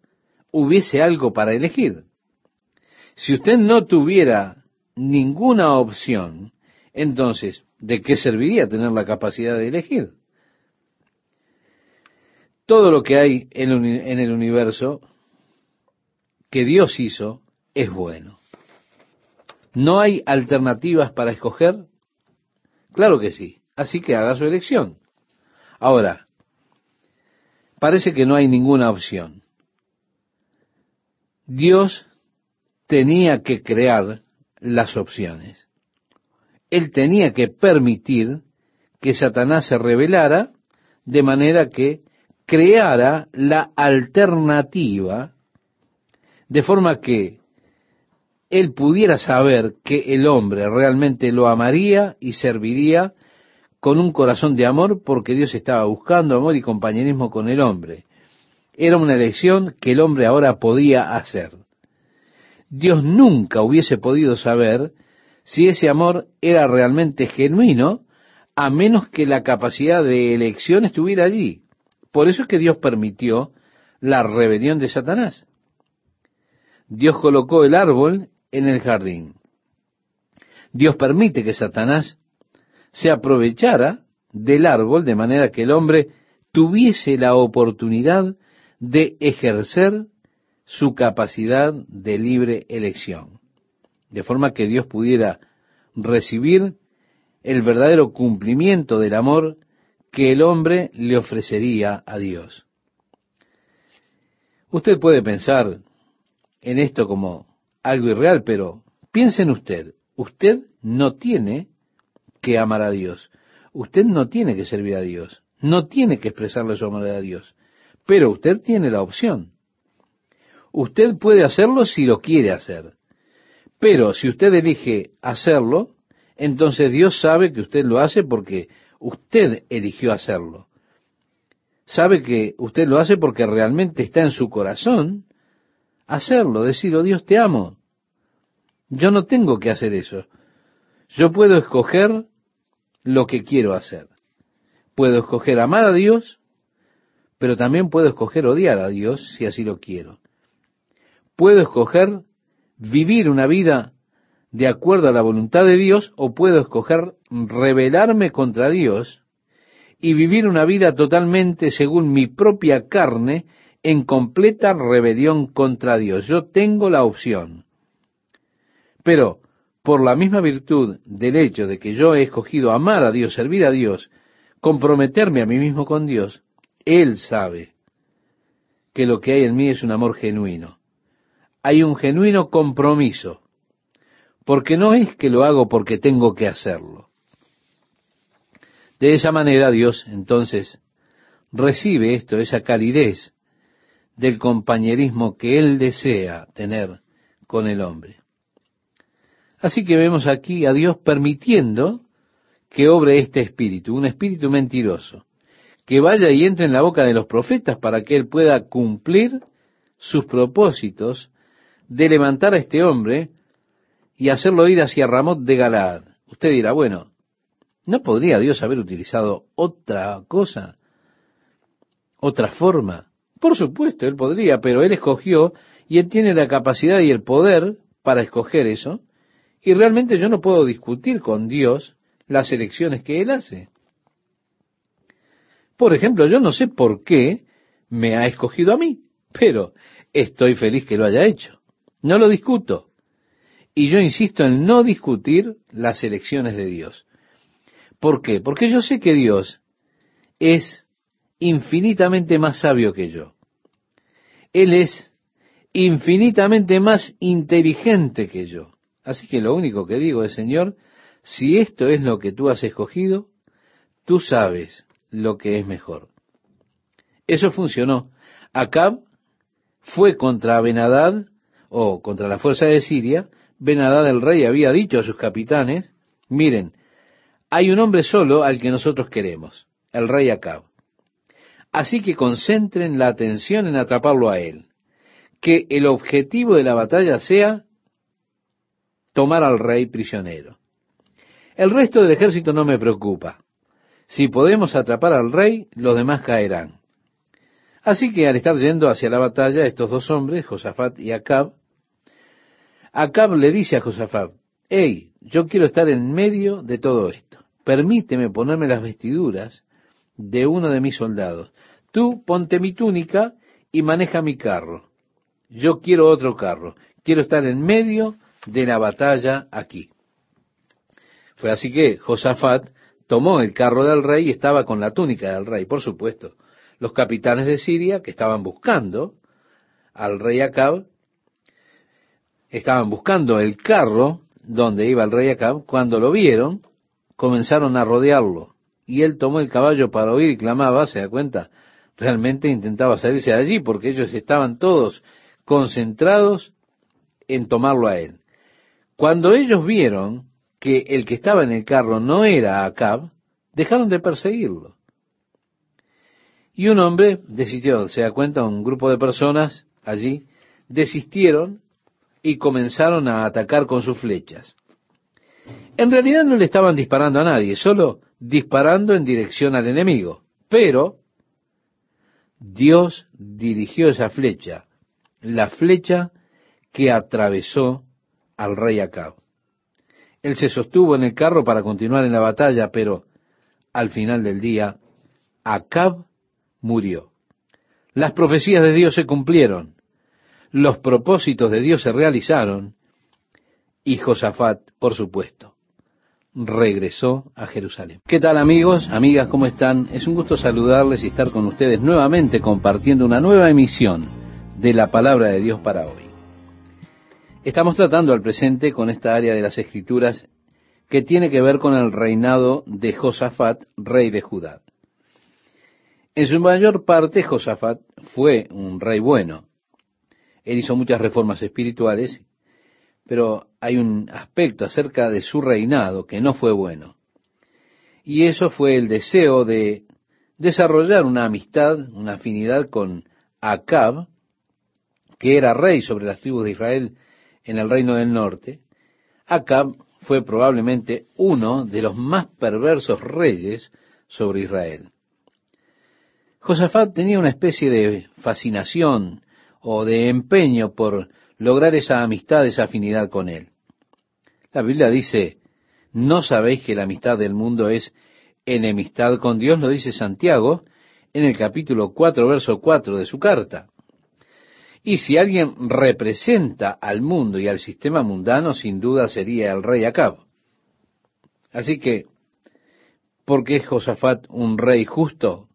hubiese algo para elegir. Si usted no tuviera ninguna opción, entonces, ¿de qué serviría tener la capacidad de elegir? todo lo que hay en el universo que Dios hizo es bueno. ¿No hay alternativas para escoger? Claro que sí. Así que haga su elección. Ahora, parece que no hay ninguna opción. Dios tenía que crear las opciones. Él tenía que permitir que Satanás se revelara de manera que creara la alternativa de forma que él pudiera saber que el hombre realmente lo amaría y serviría con un corazón de amor porque Dios estaba buscando amor y compañerismo con el hombre. Era una elección que el hombre ahora podía hacer. Dios nunca hubiese podido saber si ese amor era realmente genuino a menos que la capacidad de elección estuviera allí. Por eso es que Dios permitió la rebelión de Satanás. Dios colocó el árbol en el jardín. Dios permite que Satanás se aprovechara del árbol de manera que el hombre tuviese la oportunidad de ejercer su capacidad de libre elección, de forma que Dios pudiera recibir el verdadero cumplimiento del amor que el hombre le ofrecería a Dios. Usted puede pensar en esto como algo irreal, pero piense en usted. Usted no tiene que amar a Dios. Usted no tiene que servir a Dios. No tiene que expresarle su amor a Dios. Pero usted tiene la opción. Usted puede hacerlo si lo quiere hacer. Pero si usted elige hacerlo, entonces Dios sabe que usted lo hace porque Usted eligió hacerlo. Sabe que usted lo hace porque realmente está en su corazón hacerlo, decir, oh Dios, te amo. Yo no tengo que hacer eso. Yo puedo escoger lo que quiero hacer. Puedo escoger amar a Dios, pero también puedo escoger odiar a Dios si así lo quiero. Puedo escoger vivir una vida de acuerdo a la voluntad de Dios o puedo escoger rebelarme contra Dios y vivir una vida totalmente según mi propia carne en completa rebelión contra Dios. Yo tengo la opción. Pero por la misma virtud del hecho de que yo he escogido amar a Dios, servir a Dios, comprometerme a mí mismo con Dios, Él sabe que lo que hay en mí es un amor genuino. Hay un genuino compromiso, porque no es que lo hago porque tengo que hacerlo. De esa manera Dios entonces recibe esto, esa calidez del compañerismo que Él desea tener con el hombre. Así que vemos aquí a Dios permitiendo que obre este espíritu, un espíritu mentiroso, que vaya y entre en la boca de los profetas para que él pueda cumplir sus propósitos de levantar a este hombre y hacerlo ir hacia Ramot de Galaad. Usted dirá, bueno, ¿no podría Dios haber utilizado otra cosa? ¿Otra forma? Por supuesto, él podría, pero él escogió y él tiene la capacidad y el poder para escoger eso. Y realmente yo no puedo discutir con Dios las elecciones que Él hace. Por ejemplo, yo no sé por qué me ha escogido a mí, pero estoy feliz que lo haya hecho. No lo discuto. Y yo insisto en no discutir las elecciones de Dios. ¿Por qué? Porque yo sé que Dios es infinitamente más sabio que yo. Él es infinitamente más inteligente que yo. Así que lo único que digo es, Señor, si esto es lo que tú has escogido, tú sabes lo que es mejor. Eso funcionó. Acab fue contra Benadad o contra la fuerza de Siria. Benadad el rey había dicho a sus capitanes, miren, hay un hombre solo al que nosotros queremos, el rey Acab. Así que concentren la atención en atraparlo a él. Que el objetivo de la batalla sea tomar al rey prisionero. El resto del ejército no me preocupa. Si podemos atrapar al rey, los demás caerán. Así que al estar yendo hacia la batalla, estos dos hombres, Josafat y Acab, Acab le dice a Josafat, hey, yo quiero estar en medio de todo esto. Permíteme ponerme las vestiduras de uno de mis soldados. Tú ponte mi túnica y maneja mi carro. Yo quiero otro carro. Quiero estar en medio de la batalla aquí. Fue así que Josafat tomó el carro del rey y estaba con la túnica del rey, por supuesto. Los capitanes de Siria que estaban buscando al rey Acab, estaban buscando el carro donde iba el rey Acab, cuando lo vieron, comenzaron a rodearlo. Y él tomó el caballo para oír y clamaba, ¿se da cuenta? Realmente intentaba salirse de allí porque ellos estaban todos concentrados en tomarlo a él. Cuando ellos vieron que el que estaba en el carro no era Acab, dejaron de perseguirlo. Y un hombre desistió, se da cuenta, un grupo de personas allí desistieron y comenzaron a atacar con sus flechas. En realidad no le estaban disparando a nadie, solo disparando en dirección al enemigo. Pero Dios dirigió esa flecha, la flecha que atravesó al rey Acab. Él se sostuvo en el carro para continuar en la batalla, pero al final del día, Acab murió. Las profecías de Dios se cumplieron, los propósitos de Dios se realizaron, y Josafat, por supuesto, regresó a Jerusalén. ¿Qué tal amigos, amigas, cómo están? Es un gusto saludarles y estar con ustedes nuevamente compartiendo una nueva emisión de la palabra de Dios para hoy. Estamos tratando al presente con esta área de las escrituras que tiene que ver con el reinado de Josafat, rey de Judá. En su mayor parte, Josafat fue un rey bueno. Él hizo muchas reformas espirituales, pero hay un aspecto acerca de su reinado que no fue bueno. Y eso fue el deseo de desarrollar una amistad, una afinidad con Acab, que era rey sobre las tribus de Israel en el reino del norte, Acab fue probablemente uno de los más perversos reyes sobre Israel. Josafat tenía una especie de fascinación o de empeño por lograr esa amistad, esa afinidad con Él. La Biblia dice, ¿no sabéis que la amistad del mundo es enemistad con Dios? Lo dice Santiago en el capítulo 4, verso 4 de su carta. Y si alguien representa al mundo y al sistema mundano, sin duda sería el rey Acab. Así que, ¿por qué Josafat un rey justo?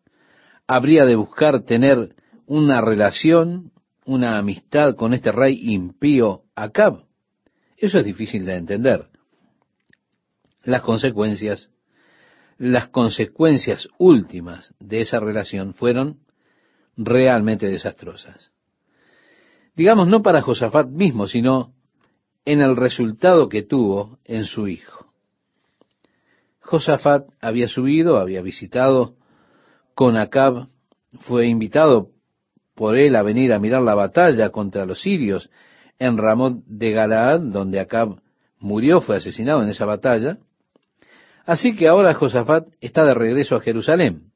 Habría de buscar tener una relación, una amistad con este rey impío Acab. Eso es difícil de entender. Las consecuencias, las consecuencias últimas de esa relación fueron realmente desastrosas digamos no para Josafat mismo, sino en el resultado que tuvo en su hijo. Josafat había subido, había visitado con Acab, fue invitado por él a venir a mirar la batalla contra los sirios en Ramot de Galaad, donde Acab murió, fue asesinado en esa batalla. Así que ahora Josafat está de regreso a Jerusalén.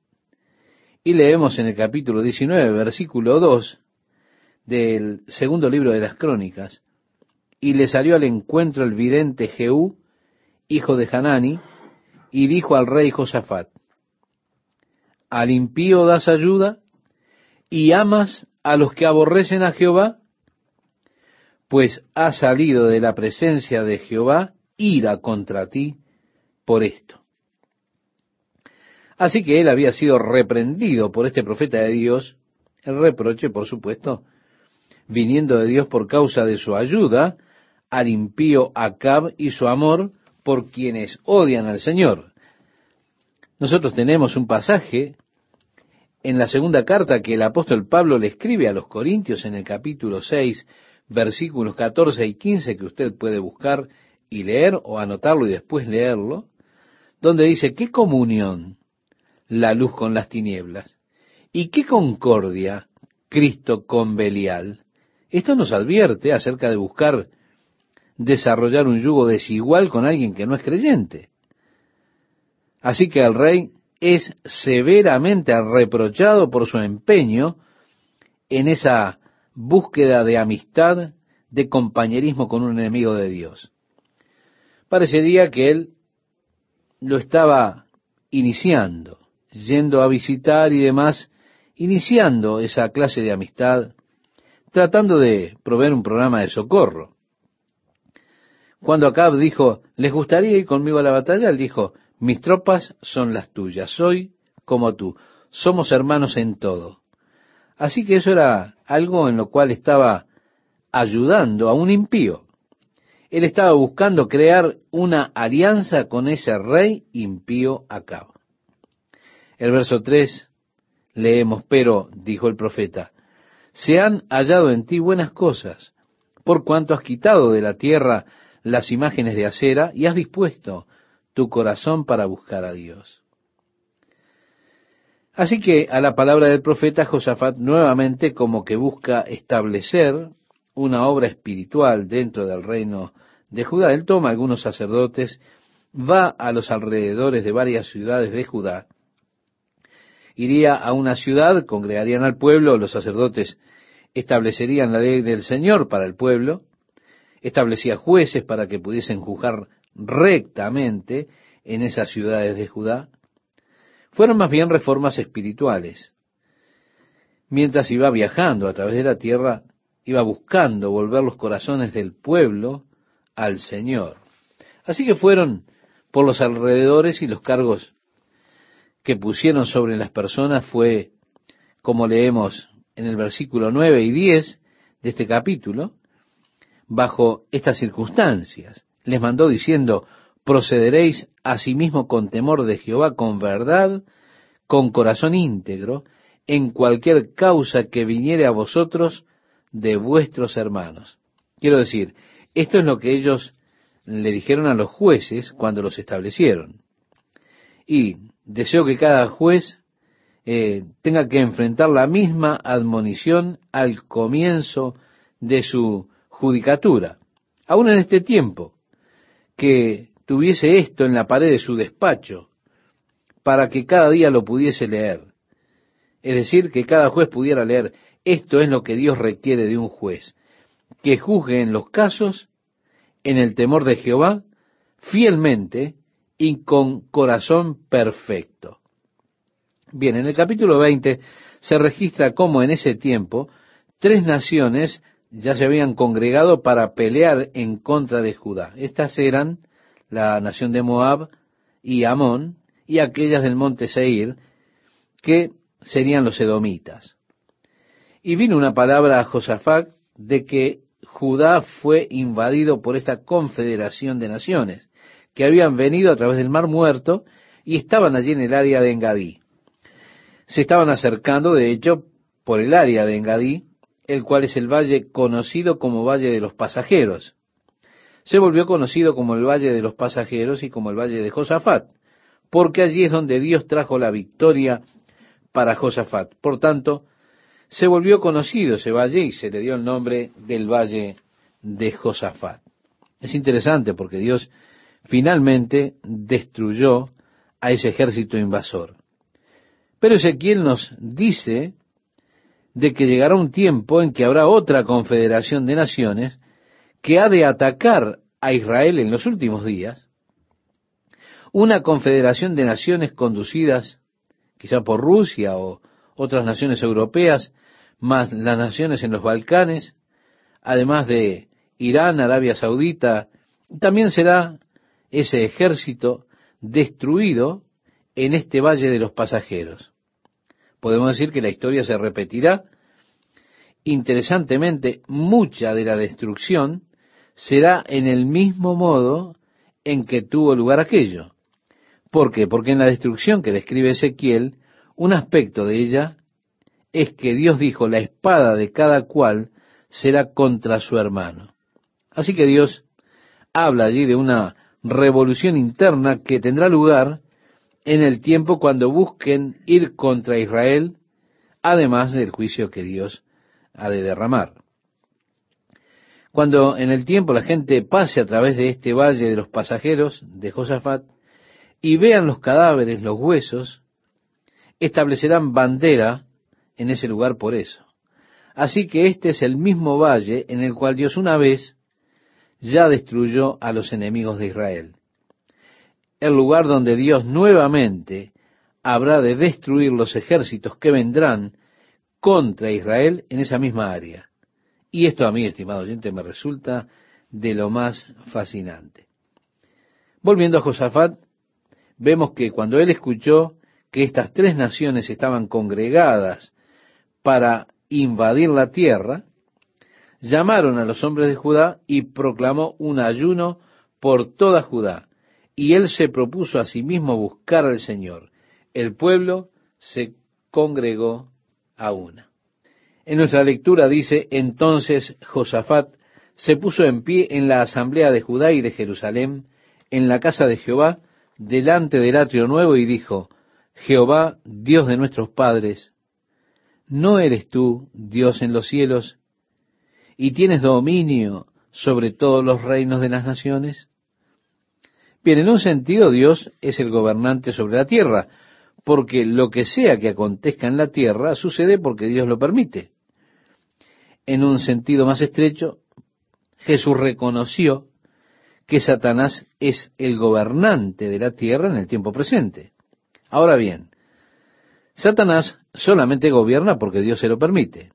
Y leemos en el capítulo 19, versículo 2, del segundo libro de las crónicas, y le salió al encuentro el vidente Jehú, hijo de Hanani, y dijo al rey Josafat, ¿al impío das ayuda y amas a los que aborrecen a Jehová? Pues ha salido de la presencia de Jehová ira contra ti por esto. Así que él había sido reprendido por este profeta de Dios, el reproche, por supuesto, viniendo de Dios por causa de su ayuda al impío Acab y su amor por quienes odian al Señor. Nosotros tenemos un pasaje en la segunda carta que el apóstol Pablo le escribe a los Corintios en el capítulo 6, versículos 14 y 15 que usted puede buscar y leer o anotarlo y después leerlo, donde dice, ¿qué comunión la luz con las tinieblas? ¿Y qué concordia Cristo con Belial? Esto nos advierte acerca de buscar desarrollar un yugo desigual con alguien que no es creyente. Así que el rey es severamente reprochado por su empeño en esa búsqueda de amistad, de compañerismo con un enemigo de Dios. Parecería que él lo estaba iniciando, yendo a visitar y demás, iniciando esa clase de amistad tratando de proveer un programa de socorro. Cuando Acab dijo, ¿les gustaría ir conmigo a la batalla? Él dijo, mis tropas son las tuyas, soy como tú, somos hermanos en todo. Así que eso era algo en lo cual estaba ayudando a un impío. Él estaba buscando crear una alianza con ese rey impío Acab. El verso 3 leemos, pero, dijo el profeta, se han hallado en ti buenas cosas, por cuanto has quitado de la tierra las imágenes de acera y has dispuesto tu corazón para buscar a Dios. Así que a la palabra del profeta Josafat nuevamente como que busca establecer una obra espiritual dentro del reino de Judá. Él toma algunos sacerdotes, va a los alrededores de varias ciudades de Judá iría a una ciudad, congregarían al pueblo, los sacerdotes establecerían la ley del Señor para el pueblo, establecía jueces para que pudiesen juzgar rectamente en esas ciudades de Judá. Fueron más bien reformas espirituales. Mientras iba viajando a través de la tierra, iba buscando volver los corazones del pueblo al Señor. Así que fueron por los alrededores y los cargos que pusieron sobre las personas fue, como leemos en el versículo 9 y 10 de este capítulo, bajo estas circunstancias. Les mandó diciendo, procederéis asimismo con temor de Jehová, con verdad, con corazón íntegro, en cualquier causa que viniere a vosotros de vuestros hermanos. Quiero decir, esto es lo que ellos le dijeron a los jueces cuando los establecieron. Y deseo que cada juez eh, tenga que enfrentar la misma admonición al comienzo de su judicatura. Aún en este tiempo, que tuviese esto en la pared de su despacho, para que cada día lo pudiese leer. Es decir, que cada juez pudiera leer, esto es lo que Dios requiere de un juez, que juzgue en los casos en el temor de Jehová fielmente y con corazón perfecto. Bien, en el capítulo 20 se registra cómo en ese tiempo tres naciones ya se habían congregado para pelear en contra de Judá. Estas eran la nación de Moab y Amón y aquellas del monte Seir, que serían los edomitas. Y vino una palabra a Josafat de que Judá fue invadido por esta confederación de naciones, que habían venido a través del Mar Muerto y estaban allí en el área de Engadí. Se estaban acercando, de hecho, por el área de Engadí, el cual es el valle conocido como Valle de los Pasajeros. Se volvió conocido como el Valle de los Pasajeros y como el Valle de Josafat, porque allí es donde Dios trajo la victoria para Josafat. Por tanto, se volvió conocido ese valle y se le dio el nombre del Valle de Josafat. Es interesante porque Dios finalmente destruyó a ese ejército invasor. Pero Ezequiel nos dice de que llegará un tiempo en que habrá otra confederación de naciones que ha de atacar a Israel en los últimos días, una confederación de naciones conducidas quizá por Rusia o otras naciones europeas, más las naciones en los Balcanes, además de Irán, Arabia Saudita, también será ese ejército destruido en este valle de los pasajeros podemos decir que la historia se repetirá. Interesantemente, mucha de la destrucción será en el mismo modo en que tuvo lugar aquello. ¿Por qué? Porque en la destrucción que describe Ezequiel, un aspecto de ella es que Dios dijo, la espada de cada cual será contra su hermano. Así que Dios habla allí de una revolución interna que tendrá lugar en el tiempo cuando busquen ir contra Israel, además del juicio que Dios ha de derramar. Cuando en el tiempo la gente pase a través de este valle de los pasajeros de Josafat y vean los cadáveres, los huesos, establecerán bandera en ese lugar por eso. Así que este es el mismo valle en el cual Dios una vez ya destruyó a los enemigos de Israel el lugar donde Dios nuevamente habrá de destruir los ejércitos que vendrán contra Israel en esa misma área. Y esto a mí, estimado oyente, me resulta de lo más fascinante. Volviendo a Josafat, vemos que cuando él escuchó que estas tres naciones estaban congregadas para invadir la tierra, llamaron a los hombres de Judá y proclamó un ayuno por toda Judá y él se propuso a sí mismo buscar al Señor. El pueblo se congregó a una. En nuestra lectura dice, entonces Josafat se puso en pie en la asamblea de Judá y de Jerusalén, en la casa de Jehová, delante del atrio nuevo, y dijo, Jehová, Dios de nuestros padres, ¿no eres tú Dios en los cielos y tienes dominio sobre todos los reinos de las naciones? Bien, en un sentido Dios es el gobernante sobre la tierra, porque lo que sea que acontezca en la tierra sucede porque Dios lo permite. En un sentido más estrecho, Jesús reconoció que Satanás es el gobernante de la tierra en el tiempo presente. Ahora bien, Satanás solamente gobierna porque Dios se lo permite.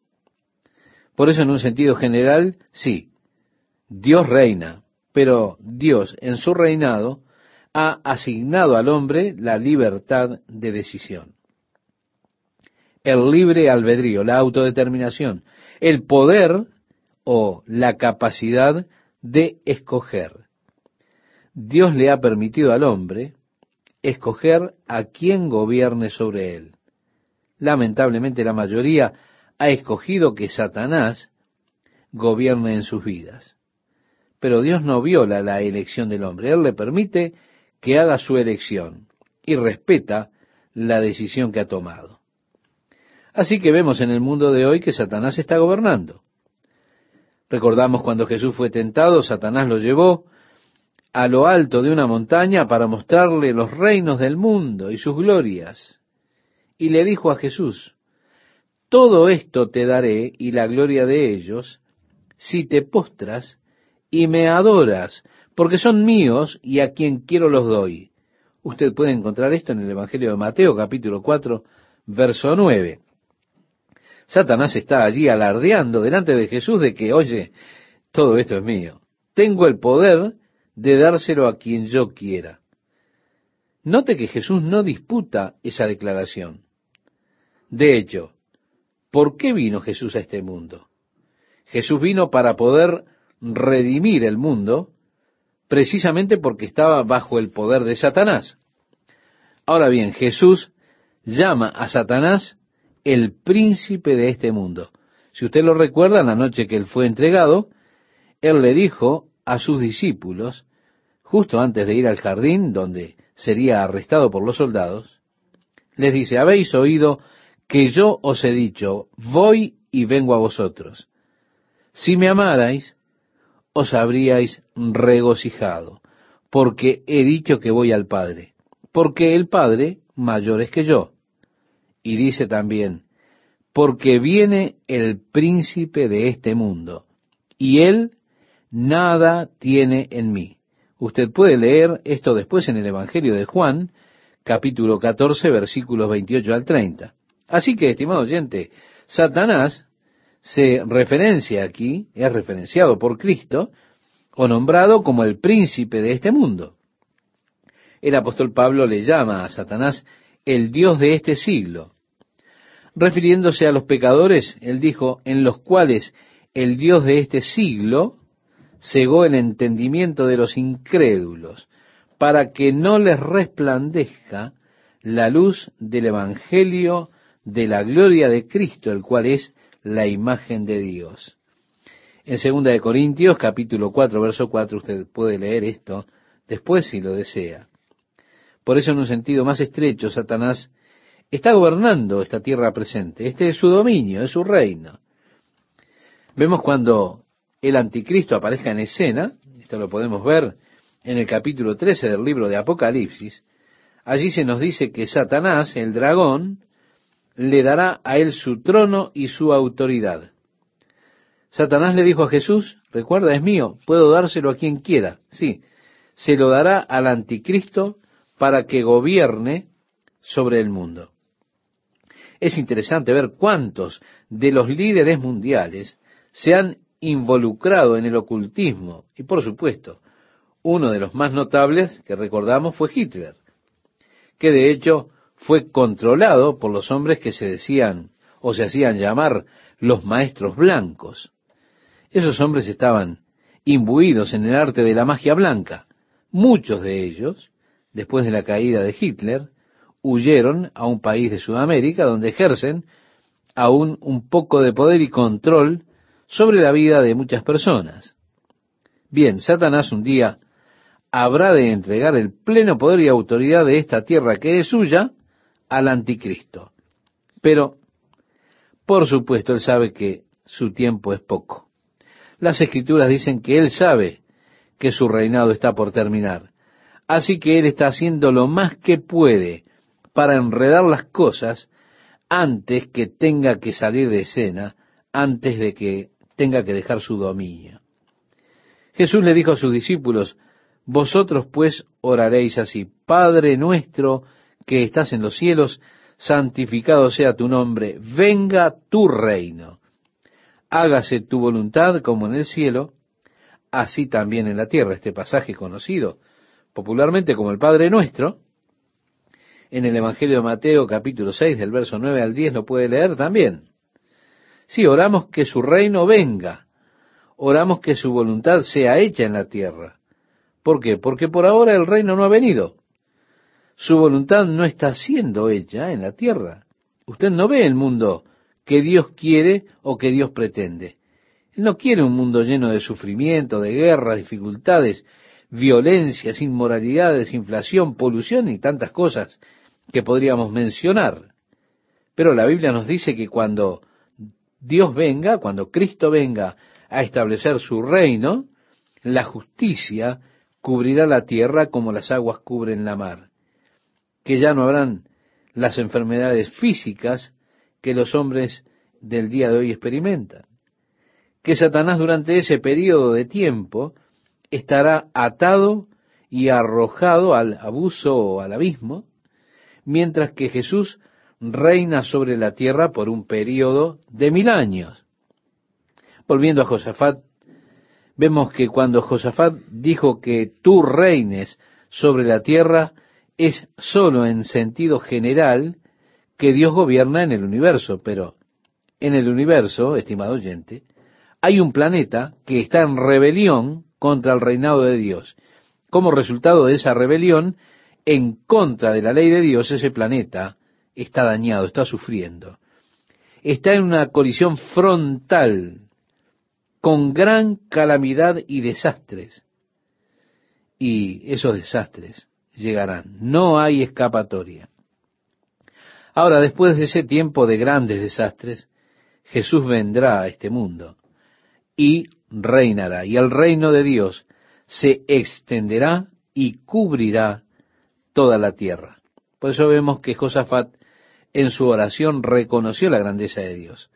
Por eso en un sentido general, sí, Dios reina, pero Dios en su reinado ha asignado al hombre la libertad de decisión. El libre albedrío, la autodeterminación, el poder o la capacidad de escoger. Dios le ha permitido al hombre escoger a quien gobierne sobre él. Lamentablemente la mayoría ha escogido que Satanás gobierne en sus vidas. Pero Dios no viola la elección del hombre. Él le permite que haga su elección y respeta la decisión que ha tomado. Así que vemos en el mundo de hoy que Satanás está gobernando. Recordamos cuando Jesús fue tentado, Satanás lo llevó a lo alto de una montaña para mostrarle los reinos del mundo y sus glorias. Y le dijo a Jesús, todo esto te daré y la gloria de ellos si te postras y me adoras, porque son míos y a quien quiero los doy. Usted puede encontrar esto en el Evangelio de Mateo capítulo 4, verso 9. Satanás está allí alardeando delante de Jesús de que, oye, todo esto es mío. Tengo el poder de dárselo a quien yo quiera. Note que Jesús no disputa esa declaración. De hecho, ¿por qué vino Jesús a este mundo? Jesús vino para poder redimir el mundo precisamente porque estaba bajo el poder de Satanás. Ahora bien, Jesús llama a Satanás el príncipe de este mundo. Si usted lo recuerda, la noche que él fue entregado, él le dijo a sus discípulos, justo antes de ir al jardín donde sería arrestado por los soldados, les dice, habéis oído que yo os he dicho, voy y vengo a vosotros. Si me amarais, os habríais regocijado, porque he dicho que voy al Padre, porque el Padre mayor es que yo. Y dice también, porque viene el príncipe de este mundo, y él nada tiene en mí. Usted puede leer esto después en el Evangelio de Juan, capítulo 14, versículos 28 al 30. Así que, estimado oyente, Satanás se referencia aquí, es referenciado por Cristo, o nombrado como el príncipe de este mundo. El apóstol Pablo le llama a Satanás el Dios de este siglo. Refiriéndose a los pecadores, él dijo, en los cuales el Dios de este siglo cegó el entendimiento de los incrédulos, para que no les resplandezca la luz del Evangelio de la gloria de Cristo, el cual es la imagen de Dios. En segunda de Corintios, capítulo 4, verso 4, usted puede leer esto después si lo desea. Por eso, en un sentido más estrecho, Satanás está gobernando esta tierra presente. Este es su dominio, es su reino. Vemos cuando el anticristo aparezca en escena, esto lo podemos ver en el capítulo 13 del libro de Apocalipsis, allí se nos dice que Satanás, el dragón, le dará a él su trono y su autoridad. Satanás le dijo a Jesús, recuerda, es mío, puedo dárselo a quien quiera. Sí, se lo dará al anticristo para que gobierne sobre el mundo. Es interesante ver cuántos de los líderes mundiales se han involucrado en el ocultismo. Y por supuesto, uno de los más notables que recordamos fue Hitler, que de hecho fue controlado por los hombres que se decían o se hacían llamar los maestros blancos. Esos hombres estaban imbuidos en el arte de la magia blanca. Muchos de ellos, después de la caída de Hitler, huyeron a un país de Sudamérica donde ejercen aún un poco de poder y control sobre la vida de muchas personas. Bien, Satanás un día habrá de entregar el pleno poder y autoridad de esta tierra que es suya al anticristo. Pero, por supuesto, él sabe que su tiempo es poco. Las escrituras dicen que él sabe que su reinado está por terminar. Así que él está haciendo lo más que puede para enredar las cosas antes que tenga que salir de escena, antes de que tenga que dejar su dominio. Jesús le dijo a sus discípulos, Vosotros pues oraréis así, Padre nuestro que estás en los cielos, santificado sea tu nombre, venga tu reino, hágase tu voluntad como en el cielo, así también en la tierra. Este pasaje conocido popularmente como el Padre Nuestro, en el Evangelio de Mateo capítulo 6 del verso 9 al 10 lo puede leer también. Si oramos que su reino venga, oramos que su voluntad sea hecha en la tierra. ¿Por qué? Porque por ahora el reino no ha venido su voluntad no está siendo hecha en la tierra. Usted no ve el mundo que Dios quiere o que Dios pretende. Él no quiere un mundo lleno de sufrimiento, de guerras, dificultades, violencias, inmoralidades, inflación, polución y tantas cosas que podríamos mencionar. Pero la Biblia nos dice que cuando Dios venga, cuando Cristo venga a establecer su reino, la justicia cubrirá la tierra como las aguas cubren la mar que ya no habrán las enfermedades físicas que los hombres del día de hoy experimentan, que Satanás durante ese periodo de tiempo estará atado y arrojado al abuso o al abismo, mientras que Jesús reina sobre la tierra por un periodo de mil años. Volviendo a Josafat, vemos que cuando Josafat dijo que tú reines sobre la tierra, es sólo en sentido general que Dios gobierna en el universo, pero en el universo, estimado oyente, hay un planeta que está en rebelión contra el reinado de Dios. Como resultado de esa rebelión, en contra de la ley de Dios, ese planeta está dañado, está sufriendo. Está en una colisión frontal con gran calamidad y desastres. Y esos desastres llegarán. No hay escapatoria. Ahora, después de ese tiempo de grandes desastres, Jesús vendrá a este mundo y reinará. Y el reino de Dios se extenderá y cubrirá toda la tierra. Por eso vemos que Josafat en su oración reconoció la grandeza de Dios.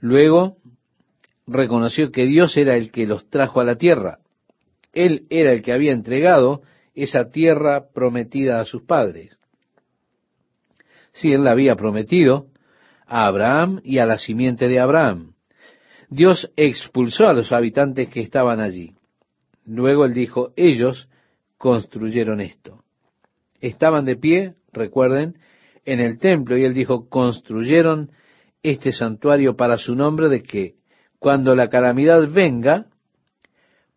Luego reconoció que Dios era el que los trajo a la tierra. Él era el que había entregado esa tierra prometida a sus padres. Si él la había prometido a Abraham y a la simiente de Abraham. Dios expulsó a los habitantes que estaban allí. Luego él dijo, ellos construyeron esto. Estaban de pie, recuerden, en el templo y él dijo, construyeron este santuario para su nombre de que cuando la calamidad venga,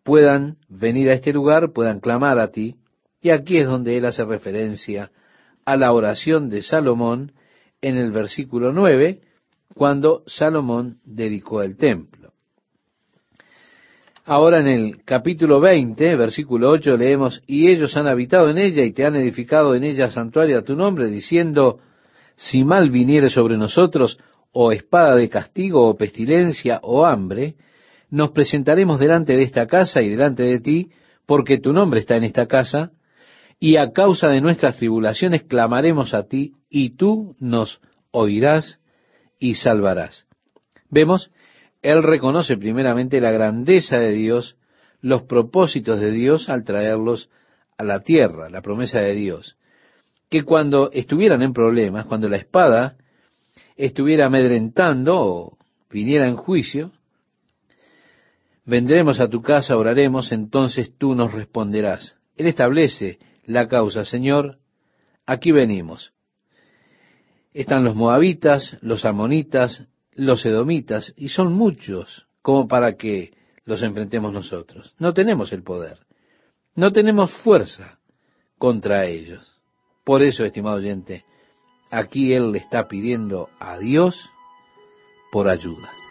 puedan venir a este lugar, puedan clamar a ti. Y aquí es donde él hace referencia a la oración de Salomón en el versículo 9, cuando Salomón dedicó el templo. Ahora en el capítulo 20, versículo 8, leemos, y ellos han habitado en ella y te han edificado en ella santuario a tu nombre, diciendo, si mal viniere sobre nosotros, o espada de castigo, o pestilencia, o hambre, nos presentaremos delante de esta casa y delante de ti, porque tu nombre está en esta casa, y a causa de nuestras tribulaciones clamaremos a ti, y tú nos oirás y salvarás. Vemos él reconoce primeramente la grandeza de Dios, los propósitos de Dios al traerlos a la tierra, la promesa de Dios. Que cuando estuvieran en problemas, cuando la espada estuviera amedrentando o viniera en juicio, vendremos a tu casa, oraremos, entonces tú nos responderás. Él establece la causa, Señor, aquí venimos. Están los moabitas, los amonitas, los edomitas, y son muchos como para que los enfrentemos nosotros. No tenemos el poder, no tenemos fuerza contra ellos. Por eso, estimado oyente, aquí Él le está pidiendo a Dios por ayuda.